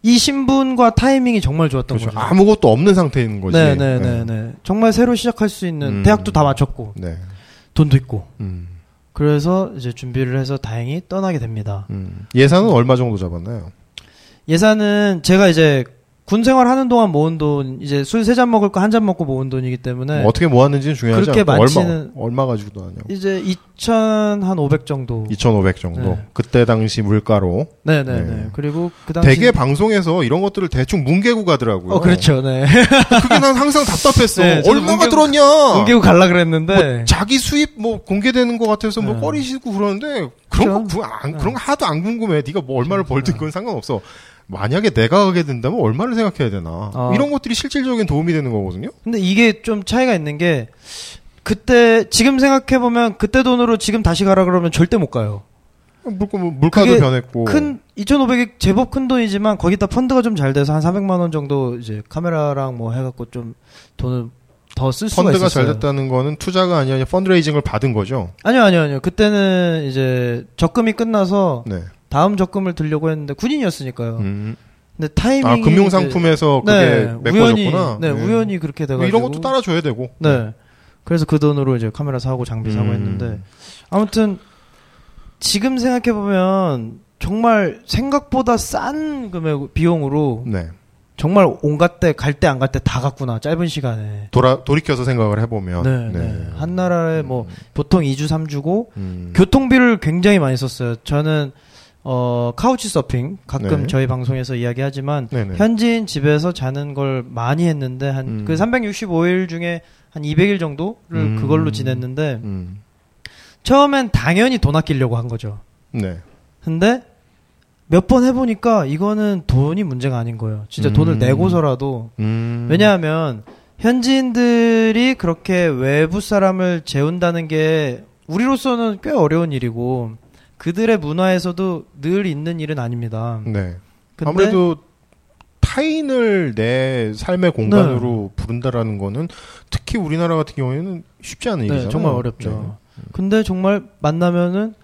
이 신분과 타이밍이 정말 좋았던 그렇죠. 거죠. 아무것도 없는 상태인 거지. 네네네 네. 정말 새로 시작할 수 있는 음. 대학도 다 마쳤고 네. 돈도 있고 음. 그래서 이제 준비를 해서 다행히 떠나게 됩니다. 음. 예산은 얼마 정도 잡았나요? 예산은 제가 이제 군 생활 하는 동안 모은 돈 이제 술 세 잔 먹을 거 한 잔 먹고 모은 돈이기 때문에 어떻게 모았는지는 중요하지 네. 그렇게 않고 많지는- 얼마 얼마 가지고 나냐고. 이제 2,500 정도. 2,500 정도. 네. 그때 당시 물가로 네네네. 네. 그리고 그 당시 되게 방송에서 이런 것들을 대충 뭉개고 가더라고요. 어 그렇죠. 네. 그게 난 항상 답답했어. 네, 얼마가 뭉개고- 들었냐? 옮기고 갈라 그랬는데 뭐 자기 수입 뭐 공개되는 것 같아서 뭐 네. 꺼리시고 그러는데 그런 거 그렇죠. 구- 안, 네. 그런 거 하나도 안 궁금해. 네가 뭐 얼마를. 벌든 네. 그건 상관없어. 만약에 내가 가게 된다면 얼마를 생각해야 되나? 어. 이런 것들이 실질적인 도움이 되는 거거든요. 근데 이게 좀 차이가 있는 게 그때 지금 생각해 보면 그때 돈으로 지금 다시 가라 그러면 절대 못 가요. 물가, 뭐 물가도 변했고. 큰 2,500이 제법 큰 돈이지만 거기다 펀드가 좀 잘 돼서 한 400만 원 정도 이제 카메라랑 뭐 해갖고 좀 돈을 더 쓸 수가 펀드가 있었어요. 잘 됐다는 거는 투자가 아니라 펀드레이징을 받은 거죠. 아니요 아니요 아니요. 그때는 이제 적금이 끝나서 네. 다음 적금을 들려고 했는데 군인이었으니까요. 음. 근데 타이밍이 아 금융 상품에서 그게 네, 우연히 메꿔졌구나. 네, 우연히 그렇게 돼가지고 이런 것도 따라줘야 되고. 네. 그래서 그 돈으로 이제 카메라 사고 장비 사고 음. 했는데 아무튼 지금 생각해 보면 정말 생각보다 싼 금액 비용으로 네. 정말 온갖 때 갈 때 안 갈 때 다 갔구나 짧은 시간에. 돌아 돌이켜서 생각을 해보면. 네, 네. 한 나라에 뭐 보통 2주 3주고 음. 교통비를 굉장히 많이 썼어요. 저는 어 카우치 서핑 가끔 네. 저희 방송에서 이야기하지만 네네. 현지인 집에서 자는 걸 많이 했는데 한 음. 그 365일 중에 한 200일 정도를 음. 그걸로 지냈는데 음. 처음엔 당연히 돈 아끼려고 한 거죠. 네. 근데 몇 번 해보니까 이거는 돈이 문제가 아닌 거예요. 진짜 음. 돈을 내고서라도 음. 왜냐하면 현지인들이 그렇게 외부 사람을 재운다는 게 우리로서는 꽤 어려운 일이고 그들의 문화에서도 늘 있는 일은 아닙니다. 네. 아무래도 타인을 내 삶의 공간으로 부른다라는 거는 특히 우리나라 같은 경우에는 쉽지 않은 네, 일이잖아요. 정말 어렵죠. 근데 정말 만나면은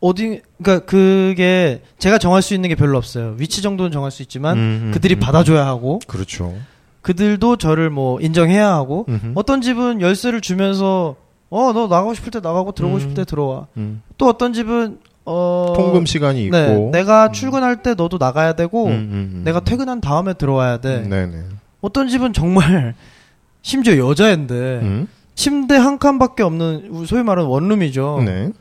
어디 그러니까 그게 제가 정할 수 있는 게 별로 없어요. 위치 정도는 정할 수 있지만 음, 음, 그들이 음. 받아줘야 하고 그렇죠. 그들도 저를 뭐 인정해야 하고 음흠. 어떤 집은 열쇠를 주면서 어 너 나가고 싶을 때 나가고 들어오고 음. 싶을 때 들어와. 음. 또 어떤 집은 어 통금 시간이 있고. 네, 내가 음. 출근할 때 너도 나가야 되고 음, 음, 음. 내가 퇴근한 다음에 들어와야 돼. 네네. 어떤 집은 정말 심지어 여자인데 음? 침대 한 칸밖에 없는 소위 말하는 원룸이죠. 네.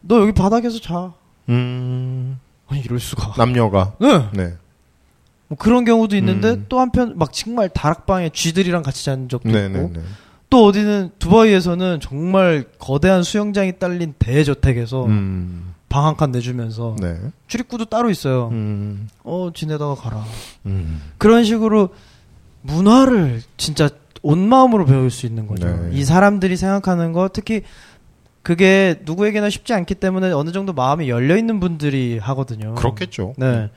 너 여기 바닥에서 자. 음, 아니 이럴 수가. 남녀가. 네. 네. 뭐 그런 경우도 있는데 음. 또 한편 막 정말 다락방에 쥐들이랑 같이 자는 적도 네, 있고 네, 네. 또 어디는 두바이에서는 정말 거대한 수영장이 딸린 대저택에서 음, 방 한 칸 내주면서 네. 출입구도 따로 있어요. 음, 어 지내다가 가라. 음. 그런 식으로 문화를 진짜 온 마음으로 배울 수 있는 거죠. 네. 이 사람들이 생각하는 거 특히 그게 누구에게나 쉽지 않기 때문에 어느 정도 마음이 열려 있는 분들이 하거든요. 그렇겠죠. 네.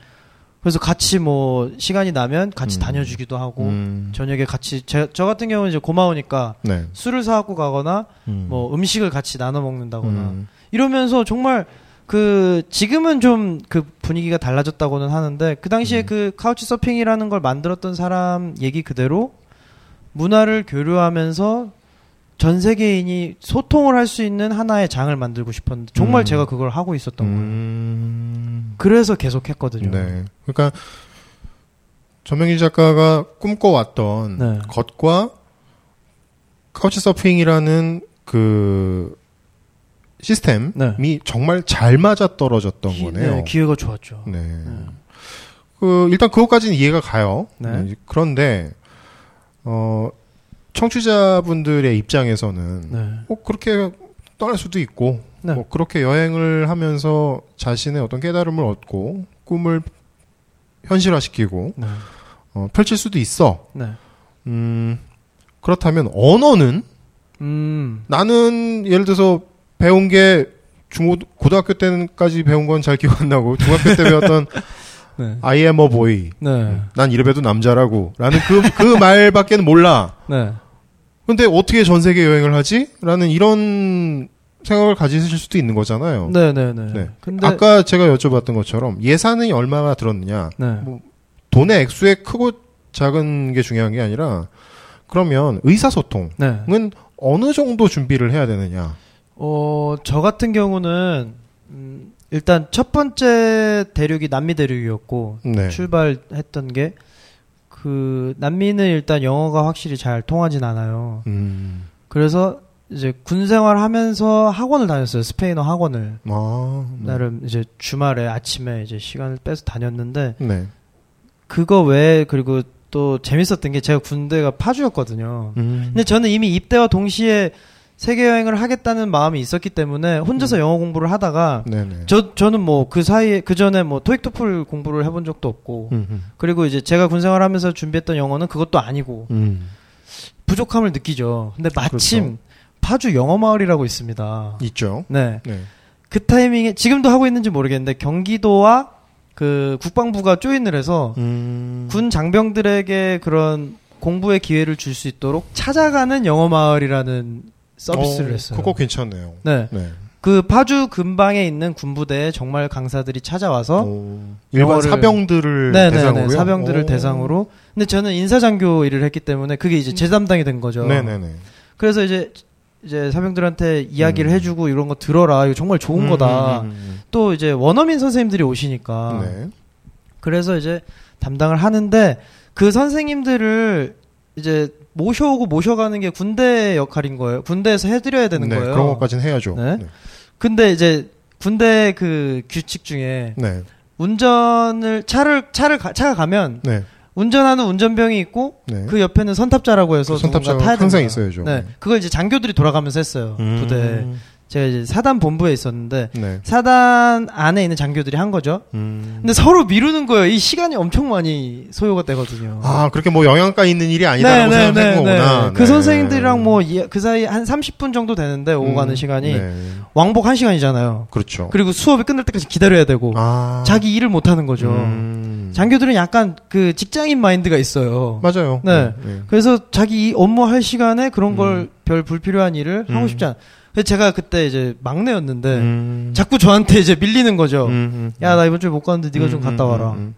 그래서 같이 뭐 시간이 나면 같이 음. 다녀주기도 하고 음, 저녁에 같이 제, 저 같은 경우는 이제 고마우니까 네. 술을 사갖고 가거나 음. 뭐 음식을 같이 나눠 먹는다거나 음, 이러면서 정말 그 지금은 좀 그 분위기가 달라졌다고는 하는데 그 당시에 음. 그 카우치 서핑이라는 걸 만들었던 사람 얘기 그대로 문화를 교류하면서 전 세계인이 소통을 할 수 있는 하나의 장을 만들고 싶었는데 정말 음. 제가 그걸 하고 있었던 거예요. 음, 그래서 계속 했거든요. 네. 그러니까 전명희 작가가 꿈꿔왔던 네. 것과 카우치 서핑이라는 그 시스템이 네. 정말 잘 맞아 떨어졌던 기, 거네요. 네, 기회가 좋았죠. 네. 네. 그 일단 그것까지는 이해가 가요. 네. 네, 그런데 어 청취자분들의 입장에서는 네. 뭐 그렇게 떠날 수도 있고 네. 뭐 그렇게 여행을 하면서 자신의 어떤 깨달음을 얻고 꿈을 현실화시키고 네. 어, 펼칠 수도 있어. 네. 음 그렇다면 언어는 음. 나는 예를 들어서 배운 게 중고 고등학교 때까지 배운 건 잘 기억 안 나고 중학교 때 배웠던 네. I am a boy. 네. 난 이래봬도 남자라고. 라는 그, 그 말밖에는 몰라. 네. 근데 어떻게 전 세계 여행을 하지? 라는 이런 생각을 가지실 수도 있는 거잖아요. 네, 네, 네. 네. 근데 아까 제가 여쭤봤던 것처럼 예산이 얼마나 들었느냐. 네. 뭐 돈의 액수의 크고 작은 게 중요한 게 아니라 그러면 의사소통은 네. 어느 정도 준비를 해야 되느냐. 어, 저 같은 경우는 음, 일단 첫 번째 대륙이 남미 대륙이었고 네. 출발했던 게 그 남미는 일단 영어가 확실히 잘 통하진 않아요. 음. 그래서 이제 군 생활하면서 학원을 다녔어요. 스페인어 학원을. 아, 네. 나름 이제 주말에 아침에 이제 시간을 빼서 다녔는데 네. 그거 외에 그리고 또 재밌었던 게 제가 군대가 파주였거든요. 음. 근데 저는 이미 입대와 동시에 세계 여행을 하겠다는 마음이 있었기 때문에 혼자서 영어 공부를 하다가 네네. 저 저는 뭐 그 사이에 그 전에 뭐 토익 토플 공부를 해본 적도 없고 음, 음. 그리고 이제 제가 군 생활하면서 준비했던 영어는 그것도 아니고 음. 부족함을 느끼죠. 근데 마침 그렇죠. 파주 영어 마을이라고 있습니다. 있죠. 네. 네. 그 타이밍에 지금도 하고 있는지 모르겠는데 경기도와 그 국방부가 조인을 해서 음. 군 장병들에게 그런 공부의 기회를 줄 수 있도록 찾아가는 영어 마을이라는 서비스를 어, 했어요. 그거 괜찮네요. 네. 네. 그 파주 근방에 있는 군부대에 정말 강사들이 찾아와서 오, 일반 영어를- 사병들을 네네네 대상으로 사병들을 대상으로 근데 저는 인사장교 일을 했기 때문에 그게 이제 제 담당이 된 거죠. 네네네. 그래서 이제 이제 사병들한테 이야기를 음. 해주고 이런 거 들어라 이거 정말 좋은 거다. 음, 음, 또 이제 원어민 선생님들이 오시니까 음. 네. 그래서 이제 담당을 하는데 그 선생님들을 이제 모셔오고 모셔가는 게 군대 역할인 거예요. 군대에서 해드려야 되는 네, 거예요. 그런 것까지는 해야죠. 네. 네. 근데 이제 군대 그 규칙 중에 네. 운전을 차를 차를 가- 차가 가면 네. 운전하는 운전병이 있고 네. 그 옆에는 선탑자라고 해서 그 타야 항상. 있어야죠. 네, 그걸 이제 장교들이 돌아가면서 했어요. 음. 부대. 제가 이제 사단 본부에 있었는데 네. 사단 안에 있는 장교들이 한 거죠. 음. 근데 서로 미루는 거예요. 이 시간이 엄청 많이 소요가 되거든요. 아, 그렇게 뭐 영양가 있는 일이 아니다라고 생각한 거구나. 그 네. 선생님들이랑 뭐 그 사이 한 30분 정도 되는데 오고 음, 가는 시간이 네. 왕복 1시간이잖아요. 그렇죠. 그리고 수업이 끝날 때까지 기다려야 되고 아. 자기 일을 못 하는 거죠. 음. 장교들은 약간 그 직장인 마인드가 있어요. 맞아요. 네. 네. 그래서 자기 이 업무 할 시간에 그런 걸 음. 별 불필요한 일을 하고 음. 싶지 않아. 그래서 제가 그때 이제 막내였는데 음. 자꾸 저한테 이제 밀리는 거죠. 음, 음, 야나 이번 주에 못 갔는데 네가 좀 음, 갔다 음, 와라. 음.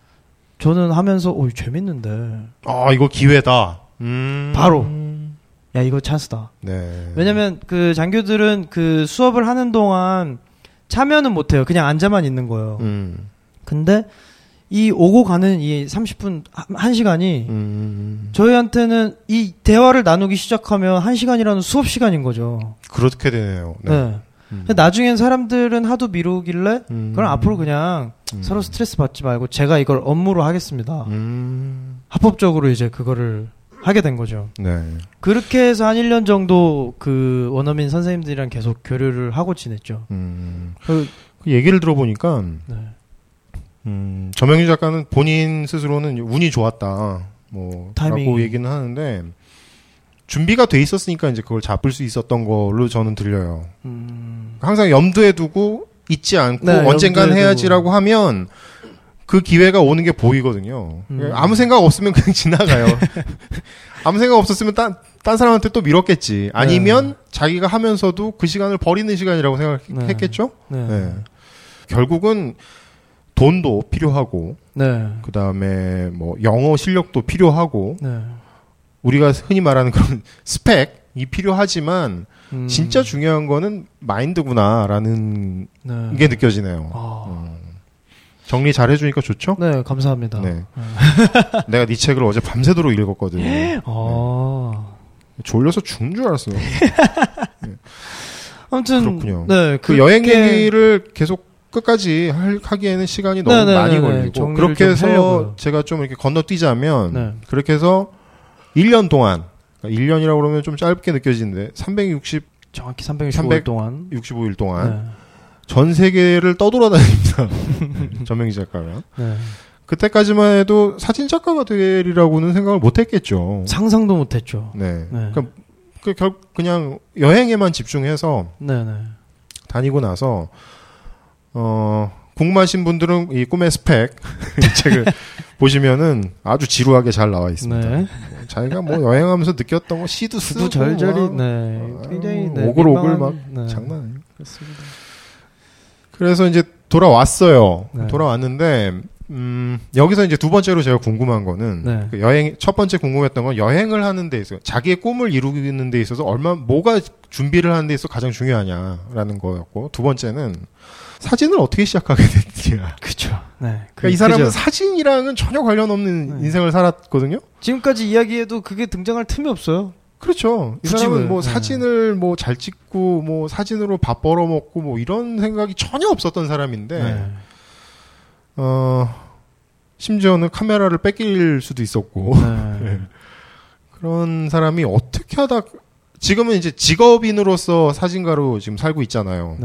저는 하면서 오 재밌는데. 아, 이거 기회다. 음. 바로. 야 이거 찬스다. 네. 왜냐면 그 장교들은 그 수업을 하는 동안 참여는 못 해요. 그냥 앉아만 있는 거예요. 음. 근데 이 오고 가는 이 30분 한 시간이 음. 저희한테는 이 대화를 나누기 시작하면 한 시간이라는 수업 시간인 거죠. 그렇게 되네요. 네. 네. 음. 나중엔 사람들은 하도 미루길래 음. 그럼 앞으로 그냥 음. 서로 스트레스 받지 말고 제가 이걸 업무로 하겠습니다. 음. 합법적으로 이제 그거를 하게 된 거죠. 네. 그렇게 해서 한 1년 정도 그 원어민 선생님들이랑 계속 교류를 하고 지냈죠. 음. 그, 그 얘기를 들어보니까 네. 음, 저명희 작가는 본인 스스로는 운이 좋았다. 뭐 타이밍이. 라고 얘기는 하는데 준비가 돼 있었으니까 이제 그걸 잡을 수 있었던 걸로 저는 들려요. 음, 항상 염두에 두고 잊지 않고 네, 언젠간 해야지라고 하면 그 기회가 오는 게 보이거든요. 음. 아무 생각 없으면 그냥 지나가요. 아무 생각 없었으면 딴, 딴 사람한테 또 밀었겠지. 아니면 네. 자기가 하면서도 그 시간을 버리는 시간이라고 생각했겠죠? 네. 네. 결국은 돈도 필요하고, 네. 그 다음에 뭐 영어 실력도 필요하고, 네. 우리가 흔히 말하는 그런 스펙이 필요하지만, 음, 진짜 중요한 거는 마인드구나라는 네. 게 느껴지네요. 아, 음. 정리 잘 해주니까 좋죠? 네, 감사합니다. 네. 내가 네 책을 어제 밤새도록 읽었거든. 아. 졸려서 죽는 줄 알았어요. 아무튼 그렇군요. 네, 그 여행 얘기를 계속 끝까지 할- 하기에는 시간이 너무 네네네네. 많이 걸리고 정리를 그렇게 좀 해서 하려고요. 제가 좀 이렇게 건너뛰자면 네. 그렇게 해서 1년 동안 그러니까 1년이라고 그러면 좀 짧게 느껴지는데 360 정확히 365일 300 동안 65일 동안 네. 전 세계를 떠돌아다닙니다. 전명기 작가가. 네. 그때까지만 해도 사진 작가가 되리라고는 생각을 못 했겠죠. 상상도 못 했죠. 네. 네. 그러니까 그 결, 그냥 여행에만 집중해서 네, 네. 다니고 나서 어 궁금하신 분들은 이 꿈의 스펙 이 책을 보시면은 아주 지루하게 잘 나와 있습니다. 네. 뭐 자기가 뭐 여행하면서 느꼈던 거 시도 쓰고 구구절절히 막 네. 굉장히 네, 오글오글 민망한- 막 네. 장난 아니에요. 그렇습니다. 그래서 이제 돌아왔어요. 네. 돌아왔는데 음, 여기서 이제 두 번째로 제가 궁금한 거는 네. 그 여행 첫 번째 궁금했던 건 여행을 하는 데 있어서 자기의 꿈을 이루는 데 있어서 얼마 뭐가 준비를 하는 데 있어서 가장 중요하냐라는 거였고 두 번째는 사진을 어떻게 시작하게 됐냐. 그죠. 네. 그러니까 이 사람은 그죠. 사진이랑은 전혀 관련 없는 네. 인생을 살았거든요. 지금까지 이야기해도 그게 등장할 틈이 없어요. 그렇죠. 이 사람은 왜, 뭐 네. 사진을 뭐 잘 찍고 뭐 사진으로 밥 벌어 먹고 뭐 이런 생각이 전혀 없었던 사람인데 네. 어 심지어는 카메라를 뺏길 수도 있었고 네. 그런 사람이 어떻게 하다 지금은 이제 직업인으로서 사진가로 지금 살고 있잖아요.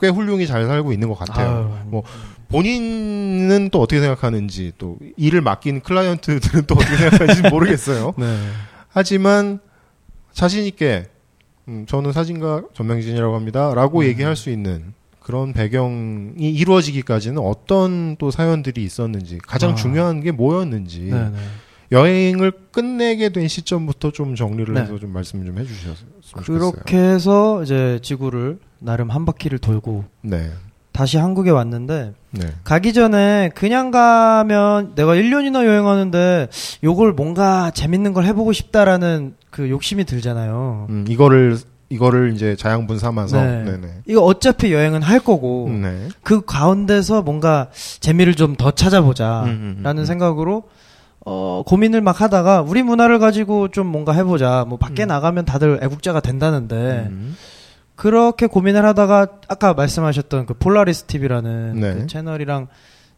네. 꽤 훌륭히 잘 살고 있는 것 같아요. 아유, 뭐 본인은 또 어떻게 생각하는지 또 일을 맡긴 클라이언트들은 또 어떻게 생각하는지 모르겠어요. 네. 하지만 자신 있게 음, 저는 사진가 전명진이라고 합니다라고 음. 얘기할 수 있는 그런 배경이 이루어지기까지는 어떤 또 사연들이 있었는지 가장 아. 중요한 게 뭐였는지 네. 네. 여행을 끝내게 된 시점부터 좀 정리를 네. 해서 좀 말씀 좀 해주셨으면 좋겠어요. 그렇게 해서 이제 지구를 나름 한 바퀴를 돌고 네, 다시 한국에 왔는데 네, 가기 전에 그냥 가면 내가 1년이나 여행하는데 요걸 뭔가 재밌는 걸 해보고 싶다라는 그 욕심이 들잖아요. 음, 이거를 이거를 이제 자양분 삼아서 네. 이거 어차피 여행은 할 거고 네. 그 가운데서 뭔가 재미를 좀 더 찾아보자 음, 음, 음, 라는 음. 생각으로 어 고민을 막 하다가 우리 문화를 가지고 좀 뭔가 해보자 뭐 밖에 음. 나가면 다들 애국자가 된다는데 음, 그렇게 고민을 하다가 아까 말씀하셨던 그 폴라리스 TV라는 네. 그 채널이랑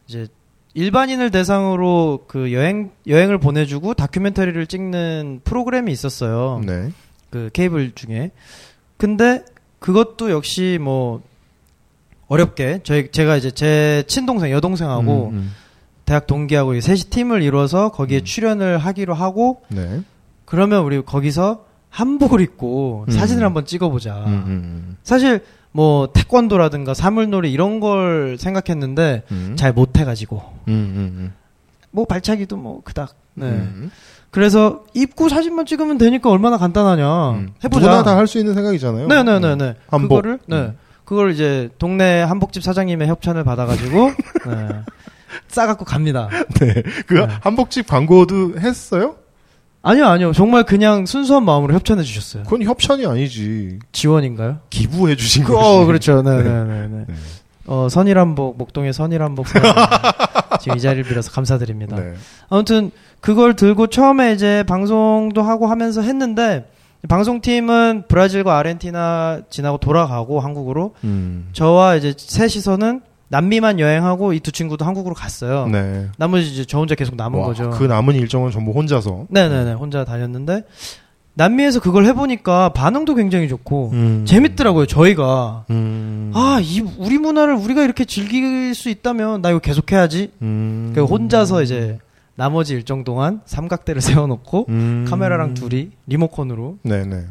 이제 일반인을 대상으로 그 여행 여행을 보내주고 다큐멘터리를 찍는 프로그램이 있었어요. 네. 그 케이블 중에. 근데 그것도 역시 뭐 어렵게 저희 제가 이제 제 친동생 여동생하고 음, 음. 대학 동기하고 이 셋이 팀을 이뤄서 거기에 음. 출연을 하기로 하고 네. 그러면 우리 거기서 한복을 입고 음. 사진을 한번 찍어보자. 음, 음, 사실 뭐 태권도라든가 사물놀이 이런 걸 생각했는데 음. 잘 못해가지고 음, 음, 뭐 발차기도 뭐 그닥. 음. 네. 음. 그래서 입고 사진만 찍으면 되니까 얼마나 간단하냐. 음. 해보자. 누구나 다 할 수 있는 생각이잖아요. 네네네네. 음. 한복. 그거를 네. 음. 그걸 이제 동네 한복집 사장님의 협찬을 받아가지고 네. 싸갖고 갑니다. 네. 그 네. 한복집 광고도 했어요? 아니요 아니요 정말 그냥 순수한 마음으로 협찬해 주셨어요. 그건 협찬이 아니지. 지원인가요? 기부해 주신 그, 거지. 어 그렇죠. 네네 네. 네. 어 선일한복 목동의 선일한복 지금 이 자리를 빌어서 감사드립니다. 네. 아무튼 그걸 들고 처음에 이제 방송도 하고 하면서 했는데 방송팀은 브라질과 아르헨티나 지나고 돌아가고 한국으로 음. 저와 이제 셋이서는 남미만 여행하고 이 두 친구도 한국으로 갔어요. 네. 나머지 이제 저 혼자 계속 남은 와, 거죠. 그 남은 일정은 전부 혼자서. 네네네 혼자 다녔는데 남미에서 그걸 해보니까 반응도 굉장히 좋고 음. 재밌더라고요. 저희가 음. 아이 우리 문화를 우리가 이렇게 즐길 수 있다면 나 이거 계속 해야지. 음. 그 혼자서 이제 나머지 일정 동안 삼각대를 세워놓고 음. 카메라랑 둘이 리모컨으로 네네.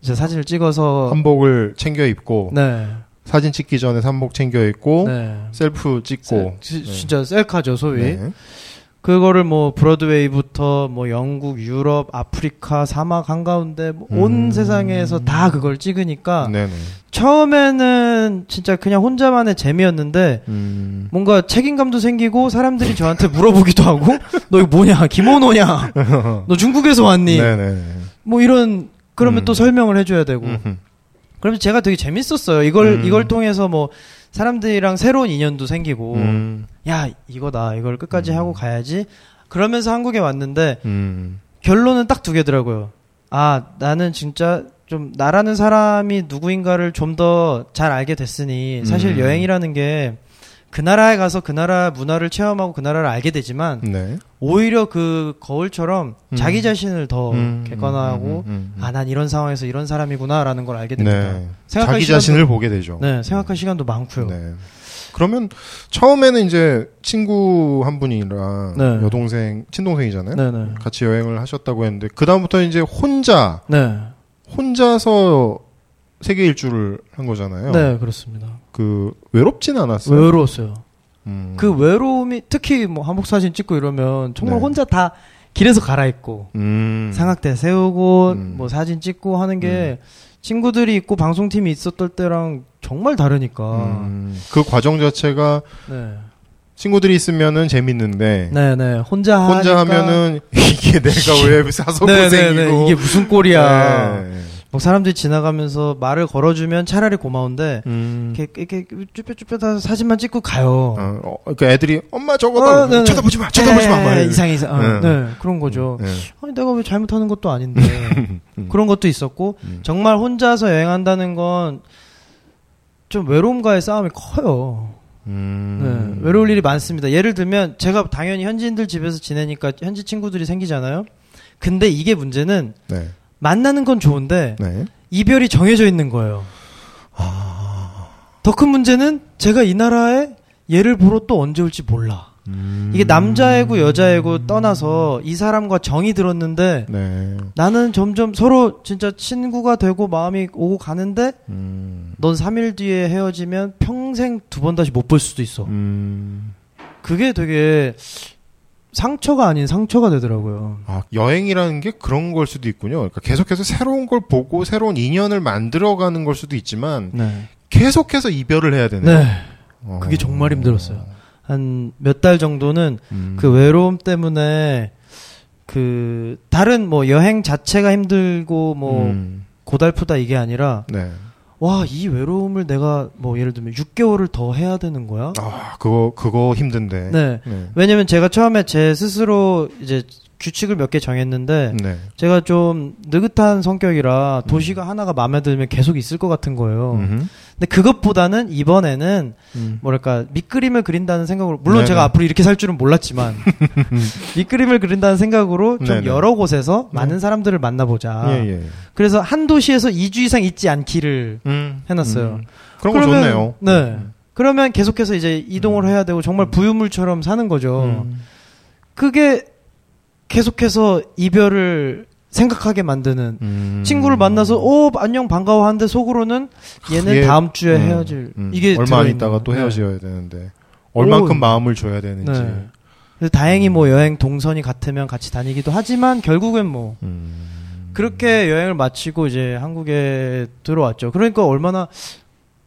이제 사진을 찍어서 한복을 챙겨 입고 네. 사진 찍기 전에 한복 챙겨 입고 네. 셀프 찍고 지- 진짜 셀카죠 소위. 네. 그거를 뭐 브로드웨이부터 뭐 영국, 유럽, 아프리카, 사막 한가운데 뭐온 음. 세상에서 다 그걸 찍으니까 네네. 처음에는 진짜 그냥 혼자만의 재미였는데 음. 뭔가 책임감도 생기고 사람들이 저한테 물어보기도 하고 너 이거 뭐냐 김원호냐 너 중국에서 왔니 네네. 뭐 이런 그러면 음. 또 설명을 해줘야 되고. 그러면 제가 되게 재밌었어요 이걸 음. 이걸 통해서 뭐 사람들이랑 새로운 인연도 생기고 음. 야 이거다 이걸 끝까지 음. 하고 가야지 그러면서 한국에 왔는데 음. 결론은 딱 두 개더라고요 아 나는 진짜 좀 나라는 사람이 누구인가를 좀 더 잘 알게 됐으니 사실 음. 여행이라는 게 그 나라에 가서 그 나라 문화를 체험하고 그 나라를 알게 되지만 네. 오히려 그 거울처럼 음. 자기 자신을 더 음. 객관화하고 음. 음. 음. 아 난 이런 상황에서 이런 사람이구나라는 걸 알게 됩니다. 네. 생각할 자기 시간도- 자신을 보게 되죠. 네, 생각할 시간도 많고요. 네. 그러면 처음에는 이제 친구 한 분이랑 네. 여동생, 친동생이잖아요. 네, 네. 같이 여행을 하셨다고 했는데 그 다음부터 이제 혼자 네. 혼자서 세계 일주를 한 거잖아요. 네, 그렇습니다. 그 외롭진 않았어요. 외로웠어요. 음. 그 외로움이 특히 뭐 한복 사진 찍고 이러면 정말 네. 혼자 다 길에서 갈아입고 음. 상악대 세우고 음. 뭐 사진 찍고 하는 게 친구들이 있고 방송팀이 있었던 때랑 정말 다르니까. 음. 그 과정 자체가 네. 친구들이 있으면은 재밌는데 네, 네. 혼자 혼자 하니까 하면은 이게 내가 왜 사서 네, 네, 고생이고 네. 이게 무슨 꼴이야. 네. 뭐 사람들이 지나가면서 말을 걸어주면 차라리 고마운데 음. 이렇게 이렇게 쭈뼛쭈뼛 사진만 찍고 가요. 어, 어, 그러니까 애들이 엄마 저거 어, 봐 네네. 쳐다보지 마 쳐다보지 마 에, 말. 이상해 이상. 어, 네. 네. 그런 거죠. 네. 아니 내가 왜 잘못하는 것도 아닌데 음. 그런 것도 있었고 음. 정말 혼자서 여행한다는 건 좀 외로움과의 싸움이 커요. 음. 네, 외로울 일이 많습니다. 예를 들면 제가 당연히 현지인들 집에서 지내니까 현지 친구들이 생기잖아요. 근데 이게 문제는 네. 만나는 건 좋은데 네. 이별이 정해져 있는 거예요. 더큰 문제는 제가 이 나라에 얘를 보러 또 언제 올지 몰라. 음. 이게 남자애고 여자애고 떠나서 이 사람과 정이 들었는데 네. 나는 점점 서로 진짜 친구가 되고 마음이 오고 가는데 음. 넌 3일 뒤에 헤어지면 평생 두 번 다시 못 볼 수도 있어. 음. 그게 되게 상처가 아닌 상처가 되더라고요. 아, 여행이라는 게 그런 걸 수도 있군요. 그러니까 계속해서 새로운 걸 보고 새로운 인연을 만들어가는 걸 수도 있지만 네. 계속해서 이별을 해야 되네요. 네. 어. 그게 정말 힘들었어요. 한 몇 달 정도는 음. 그 외로움 때문에 그 다른 뭐 여행 자체가 힘들고 뭐 음. 고달프다 이게 아니라 네. 와 이 외로움을 내가 뭐 예를 들면 6개월을 더 해야 되는 거야? 아, 그거 그거 힘든데. 네. 네. 왜냐면 제가 처음에 제 스스로 이제 규칙을 몇 개 정했는데 네. 제가 좀 느긋한 성격이라 도시가 하나가 마음에 들면 계속 있을 것 같은 거예요. 음흠. 근데 그것보다는 이번에는 음. 뭐랄까 밑그림을 그린다는 생각으로 물론 네네. 제가 앞으로 이렇게 살 줄은 몰랐지만 밑그림을 그린다는 생각으로 좀 네네. 여러 곳에서 네. 많은 사람들을 만나보자. 예, 예. 그래서 한 도시에서 2주 이상 있지 않기를 음. 해놨어요. 음. 그런 거 좋네요. 네. 그러면 계속해서 이제 이동을 해야 되고 정말 부유물처럼 사는 거죠. 음. 그게 계속해서 이별을 생각하게 만드는 음. 친구를 만나서 오 안녕 반가워 하는데 속으로는 얘는 얘- 다음 주에 음, 헤어질 음. 이게 얼마 있다가 또 네. 헤어져야 되는데 얼만큼 오. 마음을 줘야 되는지. 네. 그래서 다행히 뭐 여행 동선이 같으면 같이 다니기도 하지만 결국엔 뭐 음. 그렇게 여행을 마치고 이제 한국에 들어왔죠. 그러니까 얼마나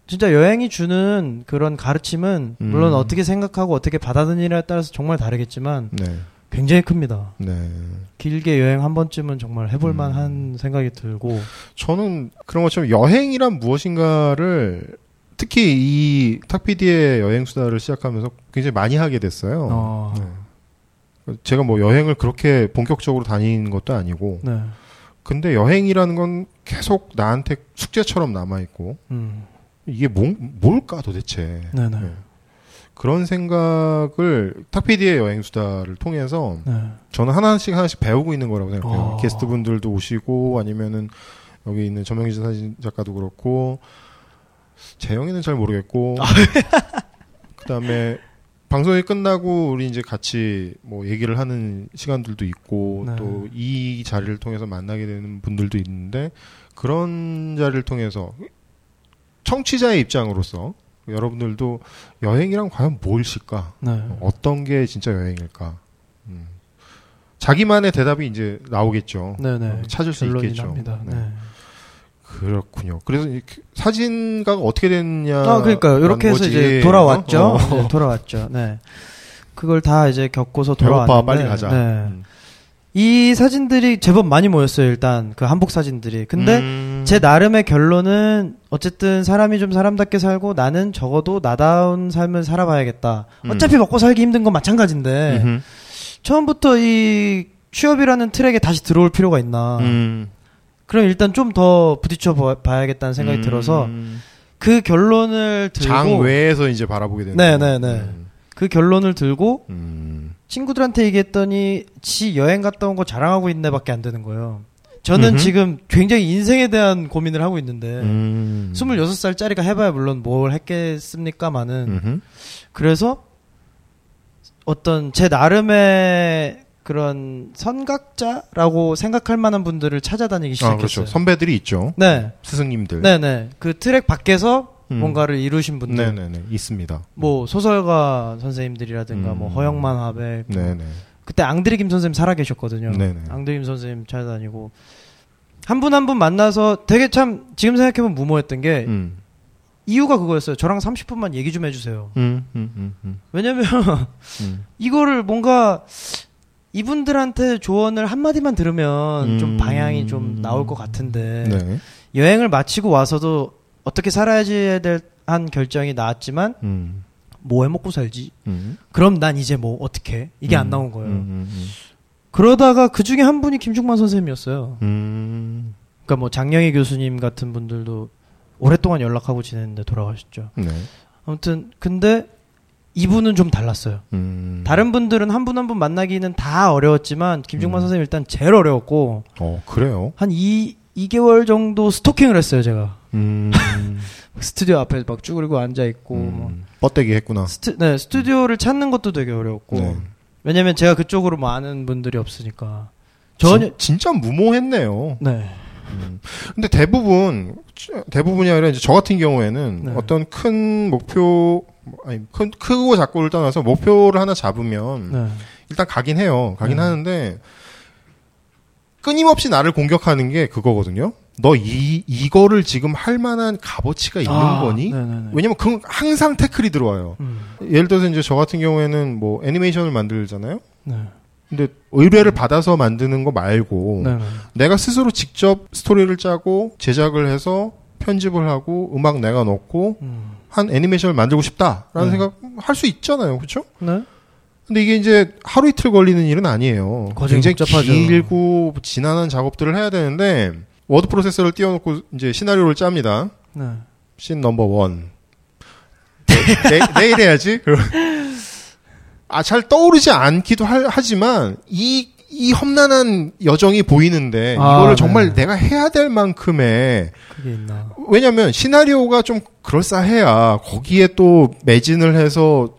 진짜 여행이 주는 그런 가르침은 음. 물론 어떻게 생각하고 어떻게 받아들이냐에 따라서 정말 다르겠지만 네. 굉장히 큽니다. 네. 길게 여행 한 번쯤은 정말 해볼 음. 만한 생각이 들고 저는 그런 것처럼 여행이란 무엇인가를 특히 이 탁피디의 여행 수다를 시작하면서 굉장히 많이 하게 됐어요. 어, 네. 제가 뭐 여행을 그렇게 본격적으로 다닌 것도 아니고 네. 근데 여행이라는 건 계속 나한테 숙제처럼 남아 있고 음. 이게 뭐, 뭘까 도대체. 네네. 네. 그런 생각을 탁피디의 여행 수다를 통해서 네. 저는 하나씩 하나씩 배우고 있는 거라고 생각해요. 어. 게스트분들도 오시고 아니면은 여기 있는 전명진 사진 작가도 그렇고 재영이는 잘 모르겠고 아, 그다음에 방송이 끝나고 우리 이제 같이 뭐 얘기를 하는 시간들도 있고 네. 또이 자리를 통해서 만나게 되는 분들도 있는데 그런 자리를 통해서 청취자의 입장으로서 여러분들도 여행이랑 과연 무엇일까? 네. 어떤 게 진짜 여행일까? 음. 자기만의 대답이 이제 나오겠죠. 네네. 어, 찾을 수 결론이 있겠죠. 납니다. 네. 네. 그렇군요. 그래서 이 사진가가 어떻게 됐냐? 아, 그러니까요. 이렇게 해서 이제 돌아왔죠. 어? 어. 네, 돌아왔죠. 네. 그걸 다 이제 겪고서 배고파 돌아왔는데 빨리 가자. 네. 음. 이 사진들이 제법 많이 모였어요. 일단 그 한복 사진들이. 근데 음. 제 나름의 결론은 어쨌든 사람이 좀 사람답게 살고 나는 적어도 나다운 삶을 살아봐야겠다. 음. 어차피 먹고 살기 힘든 건 마찬가지인데 음흠. 처음부터 이 취업이라는 트랙에 다시 들어올 필요가 있나. 음. 그럼 일단 좀 더 부딪혀 봐- 봐야겠다는 생각이 음. 들어서 그 결론을 들고 장 외에서 이제 바라보게 되는. 네, 거. 네, 네. 음. 그 결론을 들고 음. 친구들한테 얘기했더니 지 여행 갔다 온 거 자랑하고 있네밖에 안 되는 거예요. 저는 음흠. 지금 굉장히 인생에 대한 고민을 하고 있는데 음. 26살짜리가 해봐야 물론 뭘 했겠습니까마는. 그래서 어떤 제 나름의 그런 선각자라고 생각할 만한 분들을 찾아다니기 아, 시작했어요. 그렇죠. 선배들이 있죠. 네, 스승님들. 네, 네. 그 트랙 밖에서 음. 뭔가를 이루신 분들, 네, 네, 네. 있습니다. 뭐 소설가 선생님들이라든가 음. 뭐 허영만 화백, 뭐 네, 네. 그때 앙드리 김 선생님 살아 계셨거든요. 네네. 앙드리 김 선생님 찾아다니고 한분 한 분 만나서 되게 참 지금 생각해보면 무모했던 게 음. 이유가 그거였어요. 저랑 30분만 얘기 좀 해주세요. 음, 음, 음, 음. 왜냐면 음. 이거를 뭔가 이분들한테 조언을 한마디만 들으면 좀 음. 방향이 좀 나올 것 같은데 네. 여행을 마치고 와서도 어떻게 살아야지에 대한 결정이 나왔지만 음. 뭐해 먹고 살지? 음. 그럼 난 이제 뭐 어떻게? 이게 안 음. 나온 거예요. 그러다가 그 중에 한 분이 김중만 선생님이었어요. 음. 그러니까 뭐 장영희 교수님 같은 분들도 오랫동안 연락하고 지냈는데 돌아가셨죠. 네. 아무튼 근데 이분은 좀 달랐어요. 음. 다른 분들은 한 분 한 분 만나기는 다 어려웠지만 김중만 음. 선생님 일단 제일 어려웠고 어, 그래요? 한 2, 2개월 정도 스토킹을 했어요, 제가. 음. 스튜디오 앞에 막 쭈그리고 앉아 있고 뭐. 음. 뻗대기 했구나. 스튜, 네, 스튜디오를 찾는 것도 되게 어려웠고. 네. 왜냐면 제가 그쪽으로 뭐 아는 분들이 없으니까. 전혀 진, 진짜 무모했네요. 네. 음. 근데 대부분 대부분이 아니라 이제 저 같은 경우에는 네. 어떤 큰 목표 아니 큰 크고 작고를 떠나서 목표를 하나 잡으면 네. 일단 가긴 해요. 가긴 네. 하는데 끊임없이 나를 공격하는 게 그거거든요. 너 이 이거를 지금 할 만한 값어치가 있는 아, 거니? 네네네. 왜냐면 그 항상 태클이 들어와요. 음. 예를 들어서 이제 저 같은 경우에는 뭐 애니메이션을 만들잖아요. 네. 근데 의뢰를 받아서 만드는 거 말고 네네. 내가 스스로 직접 스토리를 짜고 제작을 해서 편집을 하고 음악 내가 넣고 음. 한 애니메이션을 만들고 싶다라는 네. 생각 할 수 있잖아요. 그렇죠? 네. 근데 이게 이제 하루 이틀 걸리는 일은 아니에요. 굉장히 복잡하죠. 길고 지난한 작업들을 해야 되는데 워드 프로세서를 띄워놓고 이제 시나리오를 짭니다. 네. scene number one. 내, 내일 해야지. 아, 잘 떠오르지 않기도 하, 하지만 이, 이 험난한 여정이 보이는데 아, 이거를 네. 정말 내가 해야 될 만큼의 그게 있나. 왜냐면 시나리오가 좀 그럴싸해야 거기에 또 매진을 해서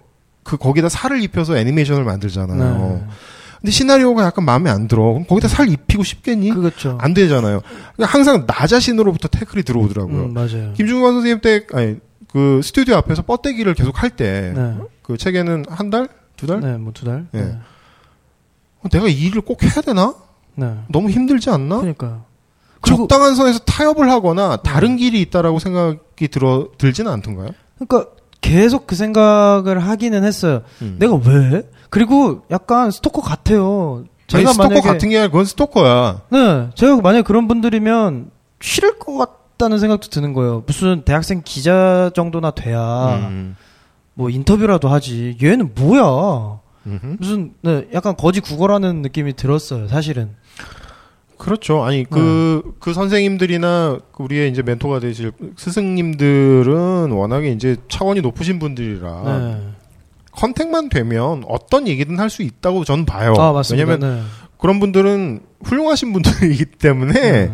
그 거기다 살을 입혀서 애니메이션을 만들잖아요. 네. 근데 시나리오가 약간 마음에 안 들어. 그럼 거기다 살 입히고 싶겠니? 그렇죠. 안 되잖아요. 그러니까 항상 나 자신으로부터 태클이 들어오더라고요. 음, 맞아요. 김중관 선생님 때 아니 그 스튜디오 앞에서 뻗대기를 계속 할때그 네. 책에는 한 달, 두 달? 네, 뭐 두 달. 예. 네. 어, 내가 이 일을 꼭 해야 되나? 네. 너무 힘들지 않나? 그러니까요. 그리고 적당한 선에서 타협을 하거나 다른 길이 있다라고 생각이 들어 들지는 않던가요? 그러니까 계속 그 생각을 하기는 했어요. 음. 내가 왜? 그리고 약간 스토커 같아요. 아니, 제가 스토커 만약에 같은 게 아니라 그건 스토커야. 네, 제가 만약에 그런 분들이면 싫을 것 같다는 생각도 드는 거예요. 무슨 대학생 기자 정도나 돼야 음. 뭐 인터뷰라도 하지. 얘는 뭐야? 음흠. 무슨 네, 약간 거지 국어라는 느낌이 들었어요. 사실은. 그렇죠. 아니 그그 선생님들이나 그 우리의 이제 멘토가 되실 스승님들은 워낙에 이제 차원이 높으신 분들이라 네. 컨택만 되면 어떤 얘기든 할 수 있다고 저는 봐요. 아. 왜냐면 네. 그런 분들은 훌륭하신 분들이기 때문에 네.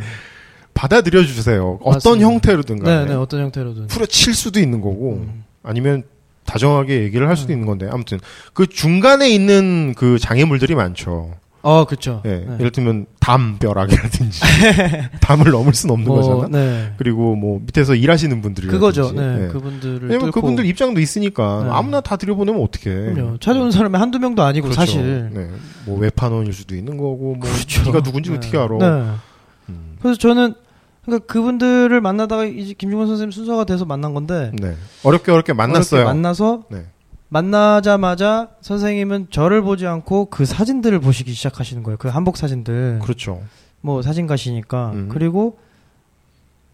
받아들여 주세요. 어떤 맞습니다. 형태로든 네, 간에 네, 어떤 형태로든. 풀어칠 수도 있는 거고 음. 아니면 다정하게 얘기를 할 수도 음. 있는 건데 아무튼 그 중간에 있는 그 장애물들이 많죠. 어, 그렇죠. 예, 네. 예를 들면 담벼락이라든지 담을 넘을 수는 없는 뭐, 거잖아. 네. 그리고 뭐 밑에서 일하시는 분들이 그거죠. 네, 그분들을 왜냐면 뚫고. 그분들 입장도 있으니까 네. 아무나 다 들여보내면. 그럼요. 찾아온 사람이 한두 명도 아니고 그렇죠. 사실. 네. 뭐 외판원일 수도 있는 거고 뭐 그렇죠. 네가 누군지 네. 어떻게 알아. 네. 음. 그래서 저는 그러니까 그분들을 만나다가 이제 김중건 선생님 순서가 돼서 만난 건데 네. 어렵게 어렵게 만났어요. 어렵게 만나서 네. 만나자마자 선생님은 저를 보지 않고 그 사진들을 보시기 시작하시는 거예요. 그 한복 사진들. 그렇죠. 뭐 사진가시니까. 음. 그리고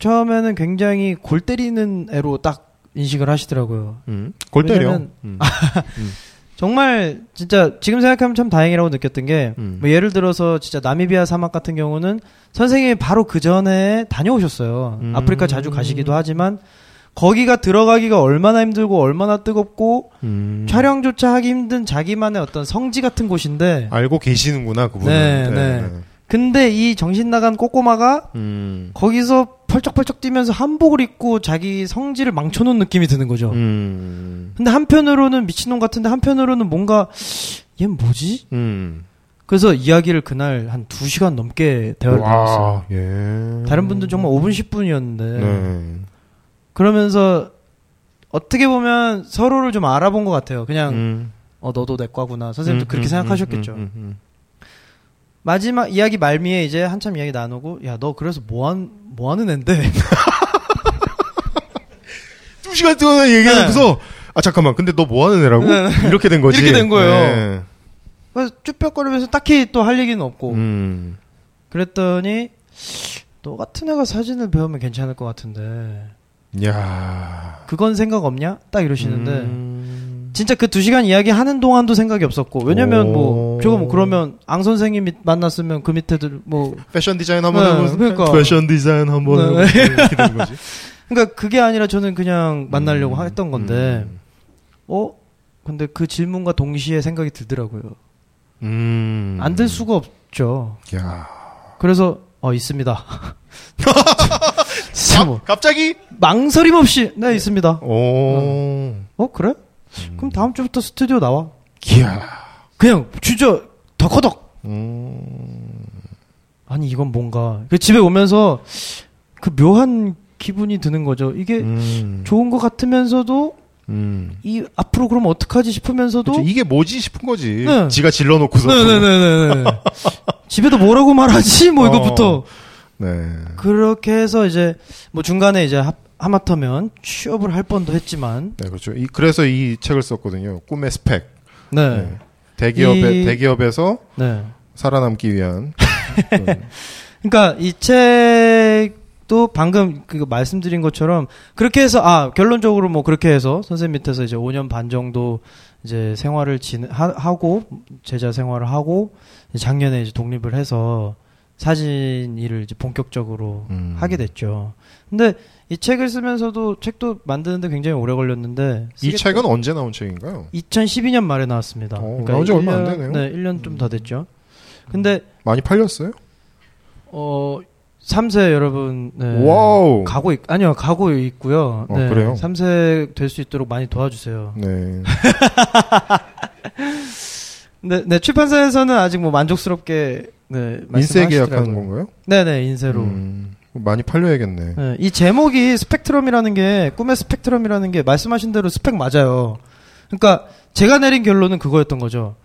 처음에는 굉장히 골 때리는 애로 딱 인식을 하시더라고요. 음. 골 때려. 왜냐면- 음. 정말 진짜 지금 생각하면 참 다행이라고 느꼈던 게 음. 뭐 예를 들어서 진짜 나미비아 사막 같은 경우는 선생님이 바로 그 전에 다녀오셨어요. 음. 아프리카 자주 가시기도 하지만 거기가 들어가기가 얼마나 힘들고 얼마나 뜨겁고 음. 촬영조차 하기 힘든 자기만의 어떤 성지 같은 곳인데 알고 계시는구나 그분은. 네, 네. 근데 이 정신 나간 꼬꼬마가 음. 거기서 펄쩍펄쩍 뛰면서 한복을 입고 자기 성지를 망쳐놓은 느낌이 드는 거죠. 음. 근데 한편으로는 미친놈 같은데 한편으로는 뭔가 얘 뭐지? 음. 그래서 이야기를 그날 한 2시간 넘게 대화를 나눴어요. 와, 예. 다른 분들 정말 5분 10분이었는데 네. 그러면서 어떻게 보면 서로를 좀 알아본 것 같아요. 그냥 음. 어 너도 내 과구나. 선생님도 음, 그렇게 음, 생각하셨겠죠. 마지막 이야기 말미에 이제 한참 이야기 나누고 야 너 그래서 뭐한 뭐 하는 앤데 두 시간 동안 얘기하면서 아 잠깐만 근데 너 뭐 하는 애라고? 네, 이렇게 된 거지. 이렇게 된 거예요. 네. 그래서 쭈뼛거리면서 딱히 또 할 얘기는 없고 음. 그랬더니 너 같은 애가 사진을 배우면 괜찮을 것 같은데 야. 그건 생각 없냐? 딱 이러시는데 음. 진짜 그 두 시간 이야기 하는 동안도 생각이 없었고 왜냐면 뭐 오. 저거 뭐 그러면 앙 선생님 이 만났으면 그 밑에들 뭐 패션 디자인 한번 네. 그러니까. 패션 디자인 한번 네. 거지. 그러니까 그게 아니라 저는 그냥 만나려고 음. 했던 건데 음. 어 근데 그 질문과 동시에 생각이 들더라고요. 음. 안 들 수가 없죠. 야. 그래서 어 있습니다. 진짜 뭐 갑자기? 망설임 없이 네 있습니다. 오. 어 그래? 그럼 다음 주부터 스튜디오 나와. 이야. 그냥 진짜 덕허덕. 음. 아니 이건 뭔가 그 집에 오면서 그 묘한 기분이 드는 거죠. 이게 음. 좋은 것 같으면서도 음. 이 앞으로 그럼 어떡하지 싶으면서도 그치, 이게 뭐지 싶은 거지. 네. 지가 질러놓고서. 네네네네 집에도 뭐라고 말하지 뭐 어. 이것부터 네. 그렇게 해서 이제 뭐 중간에 이제 하, 하마터면 취업을 할 뻔도 했지만 네, 그렇죠. 이, 그래서 이 책을 썼거든요. 꿈의 스펙. 네 네. 대기업에, 이- 대기업에서 네. 살아남기 위한. 그러니까 이 책도 방금 그 말씀드린 것처럼 그렇게 해서 아 결론적으로 뭐 그렇게 해서 선생님 밑에서 이제 5년 반 정도 이제 생활을 진 하, 하고 제자 생활을 하고 작년에 이제 독립을 해서 사진 일을 이제 본격적으로 음. 하게 됐죠. 근데 이 책을 쓰면서도 책도 만드는데 굉장히 오래 걸렸는데 이 책은 언제 나온 책인가요? 2012년 말에 나왔습니다. 어, 나온 지 얼마 안 1년 되네요. 네, 1년 좀더 됐죠. 근데 많이 팔렸어요? 어 3쇄 여러분 네. 와우. 가고 있, 아니요 가고 있고요. 어, 그래요? 3쇄 될 수 있도록 많이 도와주세요. 네. 네, 네 출판사에서는 아직 뭐 만족스럽게 네, 인세. 계약하는 건가요? 네네 인세로. 음, 많이 팔려야겠네. 네, 이 제목이 스펙트럼이라는 게 꿈의 스펙트럼이라는 게 말씀하신 대로 스펙 맞아요. 그러니까 제가 내린 결론은 그거였던 거죠.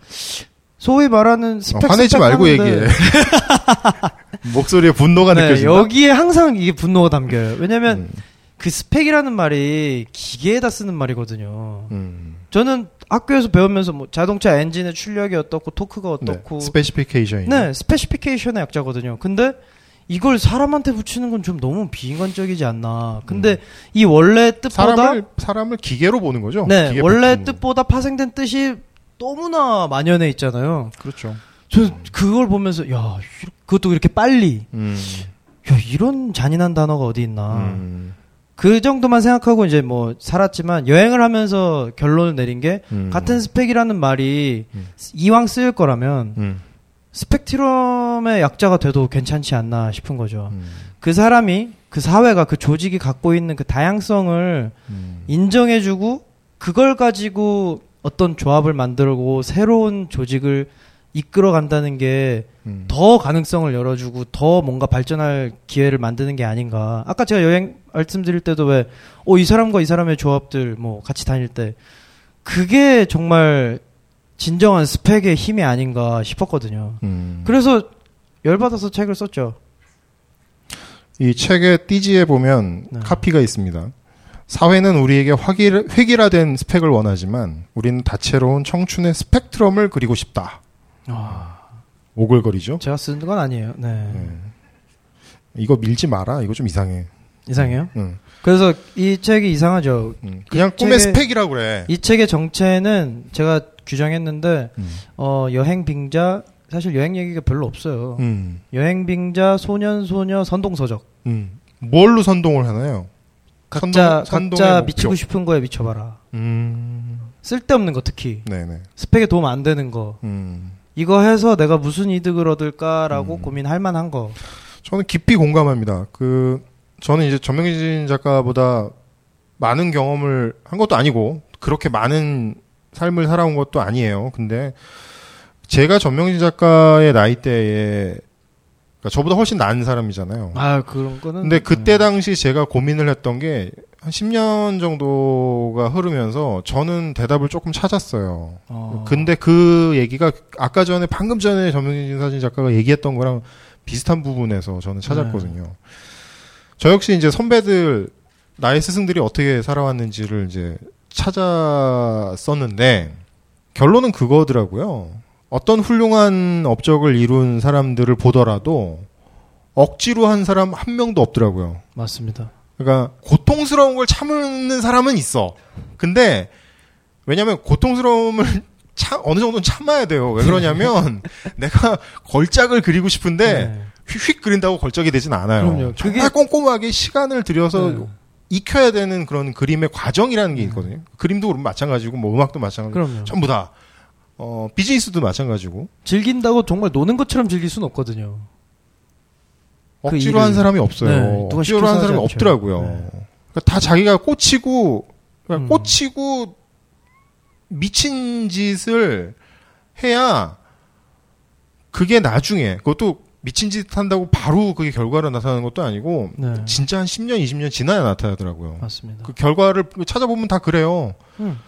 소위 말하는 어, 스펙 화내지 스펙 말고 하는데 얘기해. 목소리에 분노가 네, 느껴진다. 여기에 항상 이게 분노가 담겨요. 왜냐면 음, 그 스펙이라는 말이 기계에다 쓰는 말이거든요. 음. 저는 학교에서 배우면서 뭐 자동차 엔진의 출력이 어떻고 토크가 어떻고 네. specification이. 네, specification의 약자거든요. 근데 이걸 사람한테 붙이는 건 좀 너무 비인간적이지 않나. 근데 이 원래 뜻보다 음. 사람을 사람을 기계로 보는 거죠. 네, 원래. 뜻보다 파생된 뜻이 너무나 만연해 있잖아요. 그렇죠. 저 그걸 보면서 야, 그것도 이렇게 빨리. 음. 야, 이런 잔인한 단어가 어디 있나. 음. 그 정도만 생각하고 이제 뭐 살았지만 여행을 하면서 결론을 내린 게 음. 같은 스펙이라는 말이 음. 이왕 쓰일 거라면 음. 스펙트럼의 약자가 돼도 괜찮지 않나 싶은 거죠. 음. 그 사람이 그 사회가 그 조직이 갖고 있는 그 다양성을 음. 인정해주고 그걸 가지고 어떤 조합을 만들고 새로운 조직을 이끌어 간다는 게 음. 더 가능성을 열어주고 더 뭔가 발전할 기회를 만드는 게 아닌가. 아까 제가 여행 말씀드릴 때도 왜, 어, 이 사람과 이 사람의 조합들 뭐 같이 다닐 때 그게 정말 진정한 스펙의 힘이 아닌가 싶었거든요. 음. 그래서 열받아서 책을 썼죠. 이 책의 띠지에 보면 네. 카피가 있습니다. 사회는 우리에게 확일, 획일화된 스펙을 원하지만 우리는 다채로운 청춘의 스펙트럼을 그리고 싶다. 오글거리죠? 제가 쓴 건 아니에요. 네. 네. 이거 밀지 마라. 이거 좀 이상해. 이상해요? 응. 그래서 이 책이 이상하죠. 응. 그냥 꿈의 스펙이라고 그래. 이 책의 정체는 제가 규정했는데 음. 어, 여행 빙자 사실 여행 얘기가 별로 없어요. 음. 여행 빙자 소년 소녀 선동 서적. 음. 뭘로 선동을 하나요? 각자 선동- 각자 목표. 미치고 싶은 거에 미쳐봐라. 음. 쓸데없는 거 특히 네네. 스펙에 도움 안 되는 거. 음. 이거 해서 내가 무슨 이득을 얻을까라고 음. 고민할 만한 거. 저는 깊이 공감합니다. 그 저는 이제 전명진 작가보다 많은 경험을 한 것도 아니고 그렇게 많은 삶을 살아온 것도 아니에요. 근데 제가 전명진 작가의 나이대에 그러니까 저보다 훨씬 나은 사람이잖아요. 아 그런 거는. 근데 그때 네. 당시 제가 고민을 했던 게 한 10년 정도가 흐르면서 저는 대답을 조금 찾았어요. 어. 근데 그 얘기가 아까 전에 방금 전에 전명진 사진 작가가 얘기했던 거랑 비슷한 부분에서 저는 찾았거든요. 네. 저 역시 이제 선배들 나의 스승들이 어떻게 살아왔는지를 이제 찾았었는데 결론은 그거더라고요. 어떤 훌륭한 업적을 이룬 사람들을 보더라도 억지로 한 사람 한 명도 없더라고요. 맞습니다. 그러니까 고통스러운 걸 참는 사람은 있어. 근데 왜냐하면 고통스러움을 참 어느 정도는 참아야 돼요. 왜 그러냐면 내가 걸작을 그리고 싶은데 네. 휙휙 그린다고 걸작이 되진 않아요. 그럼요. 정말 꼼꼼하게 시간을 들여서 네. 익혀야 되는 그런 그림의 과정이라는 게 네. 있거든요. 그림도 그럼 마찬가지고 뭐 음악도 마찬가지고 그럼요. 전부 다 어, 비즈니스도 마찬가지고 즐긴다고 정말 노는 것처럼 즐길 수는 없거든요. 그 억지로 일을- 한 사람이 없어요. 네, 억지로 한 사람이. 없더라고요. 네. 그러니까 다 자기가 꽂히고 그러니까 음. 꽂히고 미친 짓을 해야 그게 나중에 그것도 미친 짓 한다고 바로 그게 결과로 나타나는 것도 아니고 네. 진짜 한 10년, 20년 지나야 나타나더라고요. 맞습니다. 그 결과를 찾아보면 다 그래요. 음.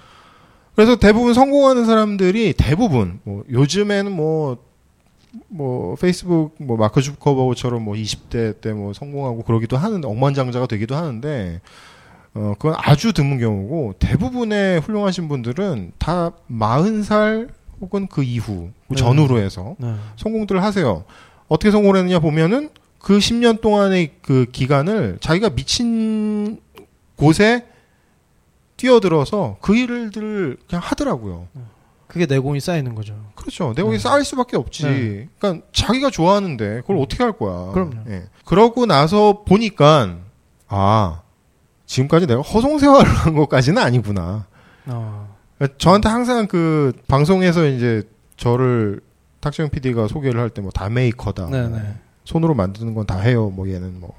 그래서 대부분 성공하는 사람들이 대부분 뭐 요즘에는 뭐뭐 페이스북 뭐 마크 주커버처럼 뭐 20대 때 뭐 성공하고 그러기도 하는데 억만장자가 되기도 하는데 어 그건 아주 드문 경우고 대부분의 훌륭하신 분들은 다 40살 혹은 그 이후 그 네. 전후로 해서 네. 성공들을 하세요. 어떻게 성공을 했느냐 보면은 그 10년 동안의 그 기간을 자기가 미친 곳에 뛰어들어서 그 일들을 그냥 하더라고요. 그게 내공이 쌓이는 거죠. 그렇죠. 내가 네. 쌓일 수밖에 없지. 네. 그러니까 자기가 좋아하는데 그걸 어떻게 할 거야. 그럼요. 예. 그러고 나서 보니까 아 지금까지 내가 허송세월을 한 것까지는 아니구나. 어. 그러니까 저한테 항상 그 방송에서 이제 저를 탁재영 PD가 소개를 할 때 뭐 다 메이커다. 네네. 손으로 만드는 건 다 해요. 뭐 얘는 뭐.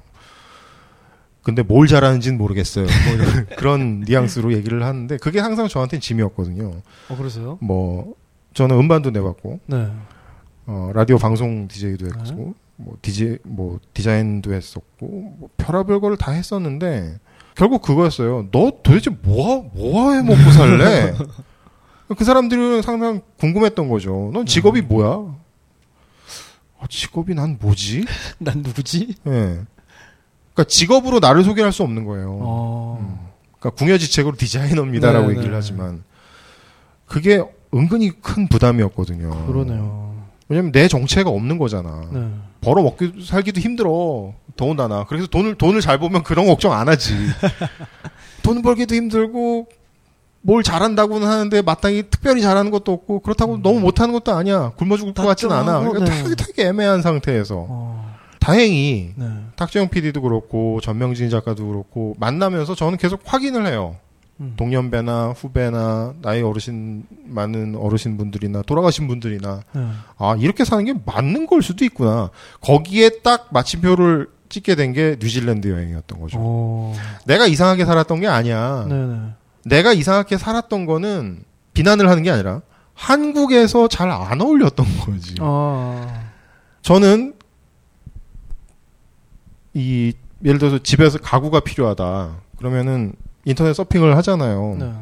근데 뭘 잘하는지는 모르겠어요. 뭐 그런 뉘앙스로 얘기를 하는데 그게 항상 저한테는 짐이었거든요. 어 그러세요? 뭐 저는 음반도 내봤고 네. 어, 라디오 방송 DJ도 네. 했고 뭐 디제 뭐 디자인도 했었고 뭐 별의별 거를 다 했었는데 결국 그거였어요. 너 도대체 뭐뭐해 먹고 살래? 그 사람들은 항상 궁금했던 거죠. 넌 직업이 음. 뭐야? 아, 직업이 난 뭐지? 난 누구지? 예. 그러니까 직업으로 나를 소개할 수 없는 거예요. 어. 그러니까 궁여지책으로 디자이너입니다라고 네, 얘기를 네. 하지만 그게 은근히 큰 부담이었거든요. 그러네요. 왜냐면 내 정체가 없는 거잖아. 네. 벌어 먹기 살기도 힘들어. 더군다나. 그래서 돈을 돈을 잘 보면 그런 걱정 안 하지. 돈 벌기도 힘들고 뭘 잘한다고는 하는데 마땅히 특별히 잘하는 것도 없고 그렇다고 너무 못하는 것도 아니야. 굶어 죽을 것 같진 않아. 그러니까 네. 되게, 되게 애매한 상태에서 어, 다행히 네. 탁재영 PD도 그렇고 전명진 작가도 그렇고 만나면서 저는 계속 확인을 해요. 음. 동년배나 후배나 나이 어르신 많은 어르신 분들이나 돌아가신 분들이나 네. 아 이렇게 사는 게 맞는 걸 수도 있구나. 거기에 딱 마침표를 찍게 된 게 뉴질랜드 여행이었던 거죠. 어, 내가 이상하게 살았던 게 아니야. 네네. 내가 이상하게 살았던 거는 비난을 하는 게 아니라 한국에서 잘 안 어울렸던 거지. 아, 저는 이 예를 들어서 집에서 가구가 필요하다. 그러면은 인터넷 서핑을 하잖아요. 네.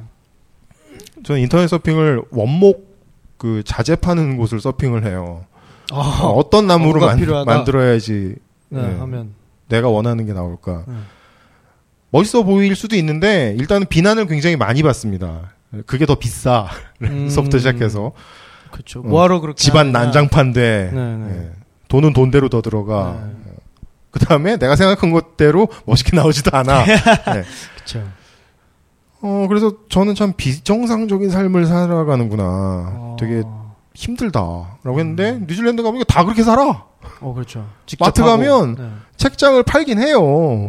저는 인터넷 서핑을 원목 그 자재 파는 곳을 서핑을 해요. 아, 어떤 나무로 만. 만들어야지 네, 네. 하면. 내가 원하는 게 나올까. 네. 멋있어 보일 수도 있는데 일단은 비난을 굉장히 많이 받습니다. 그게 더 비싸. 음. 서부터 시작해서 그쵸. 어, 뭐하러 그렇게. 집안 하느냐. 난장판데 네, 네. 예. 돈은 돈대로 더 들어가. 네. 그 다음에 내가 생각한 것대로 멋있게 나오지도 않아. 네. 그쵸. 어, 그래서 저는 참 비정상적인 삶을 살아가는구나. 어. 되게 힘들다라고 했는데 뉴질랜드 가보니까 다 그렇게 살아. 어, 그렇죠. 마트 하고. 가면 네. 책장을 팔긴 해요.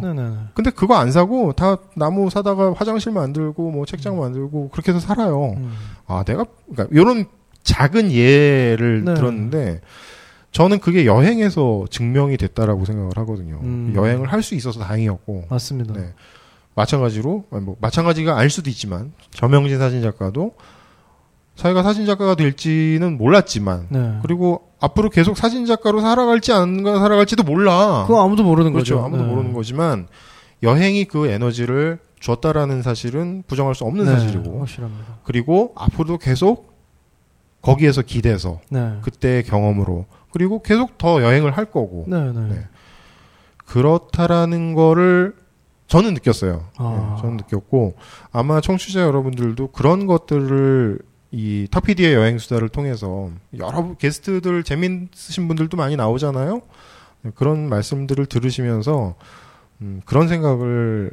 네네네. 근데 그거 안 사고 다 나무 사다가 화장실 만들고 뭐 책장 만들고 그렇게 해서 살아요. 음. 아, 내가 그러니까 이런 작은 예를 네. 들었는데 저는 그게 여행에서 증명이 됐다라고 생각을 하거든요. 음. 여행을 할 수 있어서 다행이었고 맞습니다. 네. 마찬가지로 뭐 마찬가지가 아닐 수도 있지만 저명진 사진 작가도 자기가 사진 작가가 될지는 몰랐지만 네. 그리고 앞으로 계속 사진 작가로 살아갈지 안 살아갈지도 몰라. 그거 아무도 모르는 그렇죠. 거죠. 아무도 네. 모르는 거지만 여행이 그 에너지를 줬다라는 사실은 부정할 수 없는 네, 사실이고 확실합니다. 그리고 앞으로도 계속 거기에서 기대서 네. 그때의 경험으로 그리고 계속 더 여행을 할 거고 네, 네. 네. 그렇다라는 거를 저는 느꼈어요. 아. 네, 저는 느꼈고 아마 청취자 여러분들도 그런 것들을 이 터피디의 여행 수다를 통해서 여러 게스트들 재밌으신 분들도 많이 나오잖아요. 네, 그런 말씀들을 들으시면서 음, 그런 생각을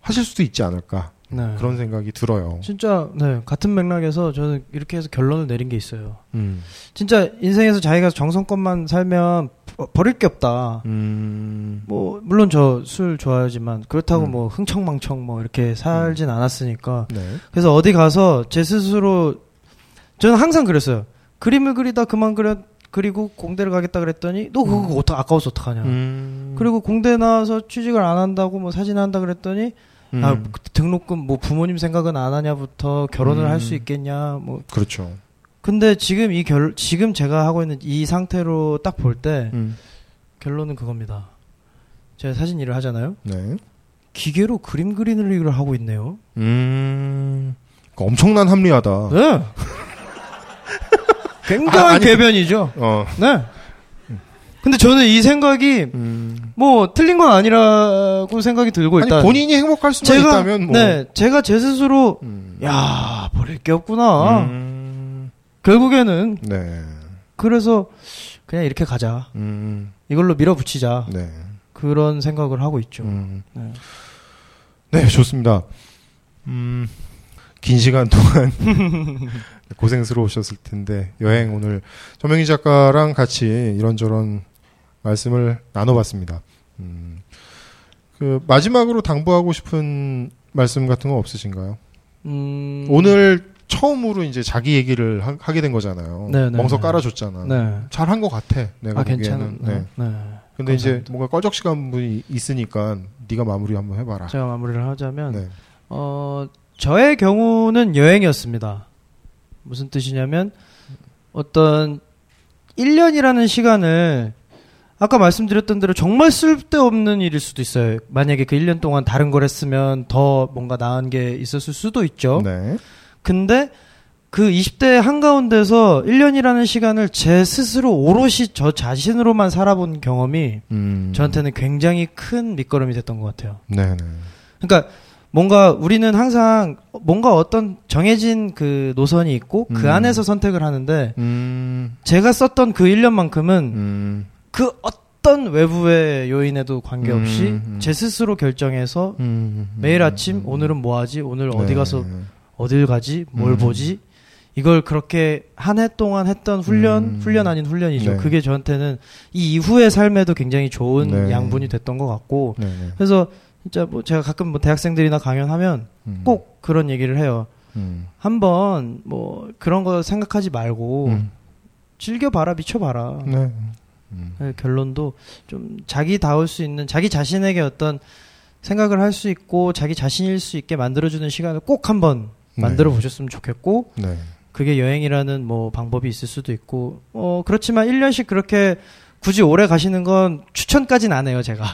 하실 수도 있지 않을까 네. 그런 생각이 들어요. 진짜 네 같은 맥락에서 저는 이렇게 해서 결론을 내린 게 있어요. 음, 진짜 인생에서 자기가 정성껏만 살면 버- 버릴 게 없다. 음, 뭐 물론 저 술 좋아하지만 그렇다고 음. 뭐 흥청망청 뭐 이렇게 살진 않았으니까 네, 그래서 어디 가서 제 스스로 저는 항상 그랬어요. 그림을 그리다 그만 그려 그리고 공대를 가겠다 그랬더니 너 그거 어떡 아까워서 어떡하냐. 음, 그리고 공대 나와서 취직을 안 한다고 뭐 사진 한다 그랬더니 음, 아 등록금 뭐 부모님 생각은 안 하냐부터 결혼을 음. 할수 있겠냐 뭐 그렇죠. 근데 지금 이 결 지금 제가 하고 있는 이 상태로 딱 볼때 음, 결론은 그겁니다. 제가 사진 일을 하잖아요. 네. 기계로 그림 그리는 일을 하고 있네요. 음, 그 엄청난 합리하다. 네. 굉장한 아, 아니, 궤변이죠. 어, 네. 근데 저는 이 생각이 음. 뭐 틀린 건 아니라고 생각이 들고 아니, 일단 본인이 행복할 수만 제가 있다면 뭐. 네 제가 제 스스로 음. 야 버릴 게 없구나. 음. 결국에는 네. 그래서 그냥 이렇게 가자. 음. 이걸로 밀어붙이자. 네. 그런 생각을 하고 있죠. 음. 네. 네, 좋습니다. 음, 긴 시간 동안 고생스러우셨을 텐데 여행 오늘 전명희 작가랑 같이 이런저런 말씀을 나눠봤습니다. 음, 그 마지막으로 당부하고 싶은 말씀 같은 거 없으신가요? 음, 오늘 처음으로 이제 자기 얘기를 하, 게된 거잖아요. 네, 네, 멍석 네. 깔아줬잖아. 네. 잘한 것 같아. 내가 아 보기에는. 괜찮은. 네. 네. 근데 이제 감사합니다. 뭔가 꺼적시간 분이 있으니까 네가 마무리 한번 해봐라. 제가 마무리를 하자면 네. 어 저의 경우는 여행이었습니다. 무슨 뜻이냐면 어떤 1년이라는 시간을 아까 말씀드렸던 대로 정말 쓸데없는 일일 수도 있어요. 만약에 그 1년 동안 다른 걸 했으면 더 뭔가 나은 게 있었을 수도 있죠. 네. 근데 그 20대 한가운데서 1년이라는 시간을 제 스스로 오롯이 저 자신으로만 살아본 경험이 음. 저한테는 굉장히 큰 밑거름이 됐던 것 같아요. 네네. 그러니까 뭔가 우리는 항상 뭔가 어떤 정해진 그 노선이 있고 그 음. 안에서 선택을 하는데 음. 제가 썼던 그 1년만큼은 음. 그 어떤 외부의 요인에도 관계없이 음, 음. 제 스스로 결정해서 음. 매일 아침 오늘은 뭐 하지 오늘 어디 네. 가서 어딜 가지? 뭘 음. 보지? 이걸 그렇게 한 해 동안 했던 훈련, 음. 훈련 아닌 훈련이죠. 네. 그게 저한테는 이 이후의 삶에도 굉장히 좋은 네. 양분이 됐던 것 같고, 네, 네. 그래서 진짜 뭐 제가 가끔 뭐 대학생들이나 강연하면 음. 꼭 그런 얘기를 해요. 음. 한번 뭐 그런 거 생각하지 말고 음. 즐겨봐라, 미쳐봐라. 네. 음. 네, 결론도 좀 자기 다울 수 있는 자기 자신에게 어떤 생각을 할 수 있고 자기 자신일 수 있게 만들어주는 시간을 꼭 한번 네. 만들어 보셨으면 좋겠고 네. 그게 여행이라는 뭐 방법이 있을 수도 있고 어 그렇지만 1년씩 그렇게 굳이 오래 가시는 건 추천까지는 안 해요 제가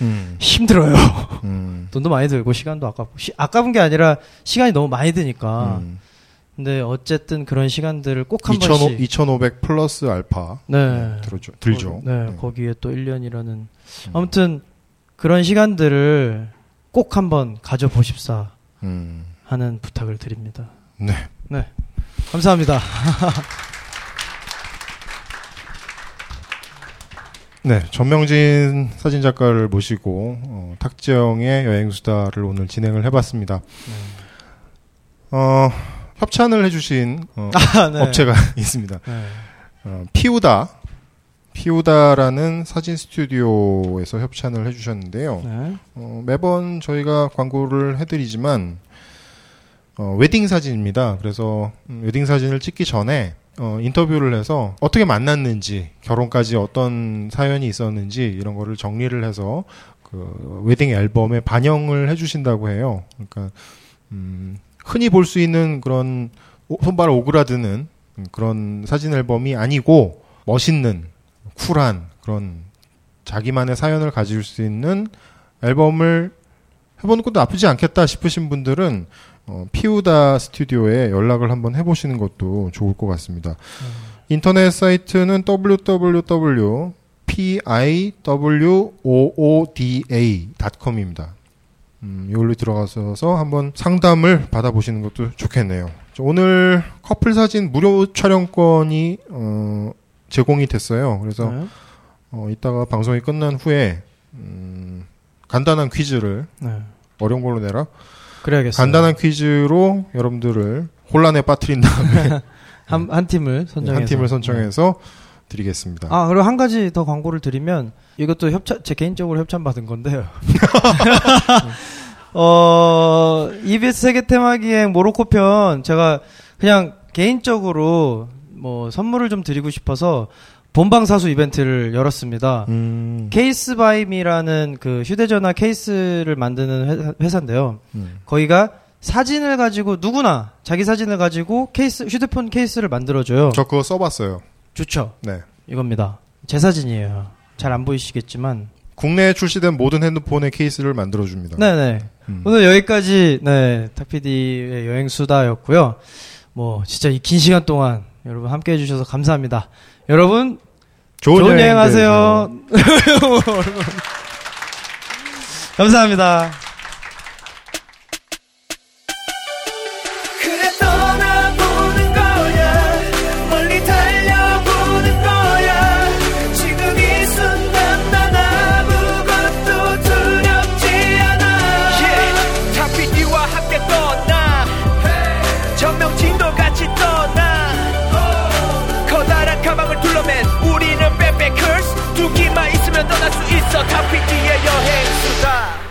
음. 힘들어요 음. 돈도 많이 들고 시간도 아깝고 시- 아까운 게 아니라 시간이 너무 많이 드니까 음. 근데 어쨌든 그런 시간들을 꼭한 2500, 번씩 2500 플러스 알파 네. 들죠. 들죠. 거- 네, 거기에 또 1년이라는 음. 아무튼 그런 시간들을 꼭 한번 가져 보십사 음. 하는 부탁을 드립니다. 네. 네. 감사합니다. 네, 전명진 사진 작가를 모시고 어, 탁지영의 여행 수다를 오늘 진행을 해봤습니다. 어, 협찬을 해주신 어, 아, 네. 업체가 있습니다. 네. 어, 피우다, 피우다라는 사진 스튜디오에서 협찬을 해주셨는데요. 네. 어, 매번 저희가 광고를 해드리지만 어, 웨딩 사진입니다. 그래서 음, 웨딩 사진을 찍기 전에 어, 인터뷰를 해서 어떻게 만났는지 결혼까지 어떤 사연이 있었는지 이런 거를 정리를 해서 그 웨딩 앨범에 반영을 해주신다고 해요. 그러니까 음, 흔히 볼 수 있는 그런 오- 손발 오그라드는 음, 그런 사진 앨범이 아니고 멋있는 쿨한 그런 자기만의 사연을 가질 수 있는 앨범을 해보는 것도 나쁘지 않겠다 싶으신 분들은 어, 피우다 스튜디오에 연락을 한번 해보시는 것도 좋을 것 같습니다. 인터넷 사이트는 www.piwooda.com입니다. 음, 이걸로 들어가셔서 한번 상담을 받아보시는 것도 좋겠네요. 자, 오늘 커플 사진 무료 촬영권이 어, 제공이 됐어요. 그래서 네. 어, 이따가 방송이 끝난 후에 음, 간단한 퀴즈를 네. 어려운 걸로 내라. 그래야겠어요. 간단한 퀴즈로 여러분들을 혼란에 빠뜨린 다음에 한, 한 팀을 선정해서. 한 팀을 선정해서 드리겠습니다. 아, 그리고 한 가지 더 광고를 드리면 이것도 협찬 제 개인적으로 협찬 받은 건데요. 어, EBS 세계 테마기행 모로코 편 제가 그냥 개인적으로 뭐 선물을 좀 드리고 싶어서 본방사수 이벤트를 열었습니다. 음, 케이스 바이미라는 그 휴대전화 케이스를 만드는 회- 회사 인데요. 음. 거기가 사진을 가지고 누구나 자기 사진을 가지고 케이스 휴대폰 케이스를 만들어줘요. 저 그거 써봤어요. 좋죠. 네. 이겁니다. 제 사진이에요. 잘 안 보이시겠지만. 국내에 출시된 모든 핸드폰의 케이스를 만들어줍니다. 네네. 음. 오늘 여기까지, 네, 탁PD의 여행 수다였고요. 뭐, 진짜 이 긴 시간 동안 여러분 함께 해주셔서 감사합니다. 여러분, 좋은, 여행, 여행 하세요. 감사합니다. 떠날 수 있어. 탑피티의 여행수다.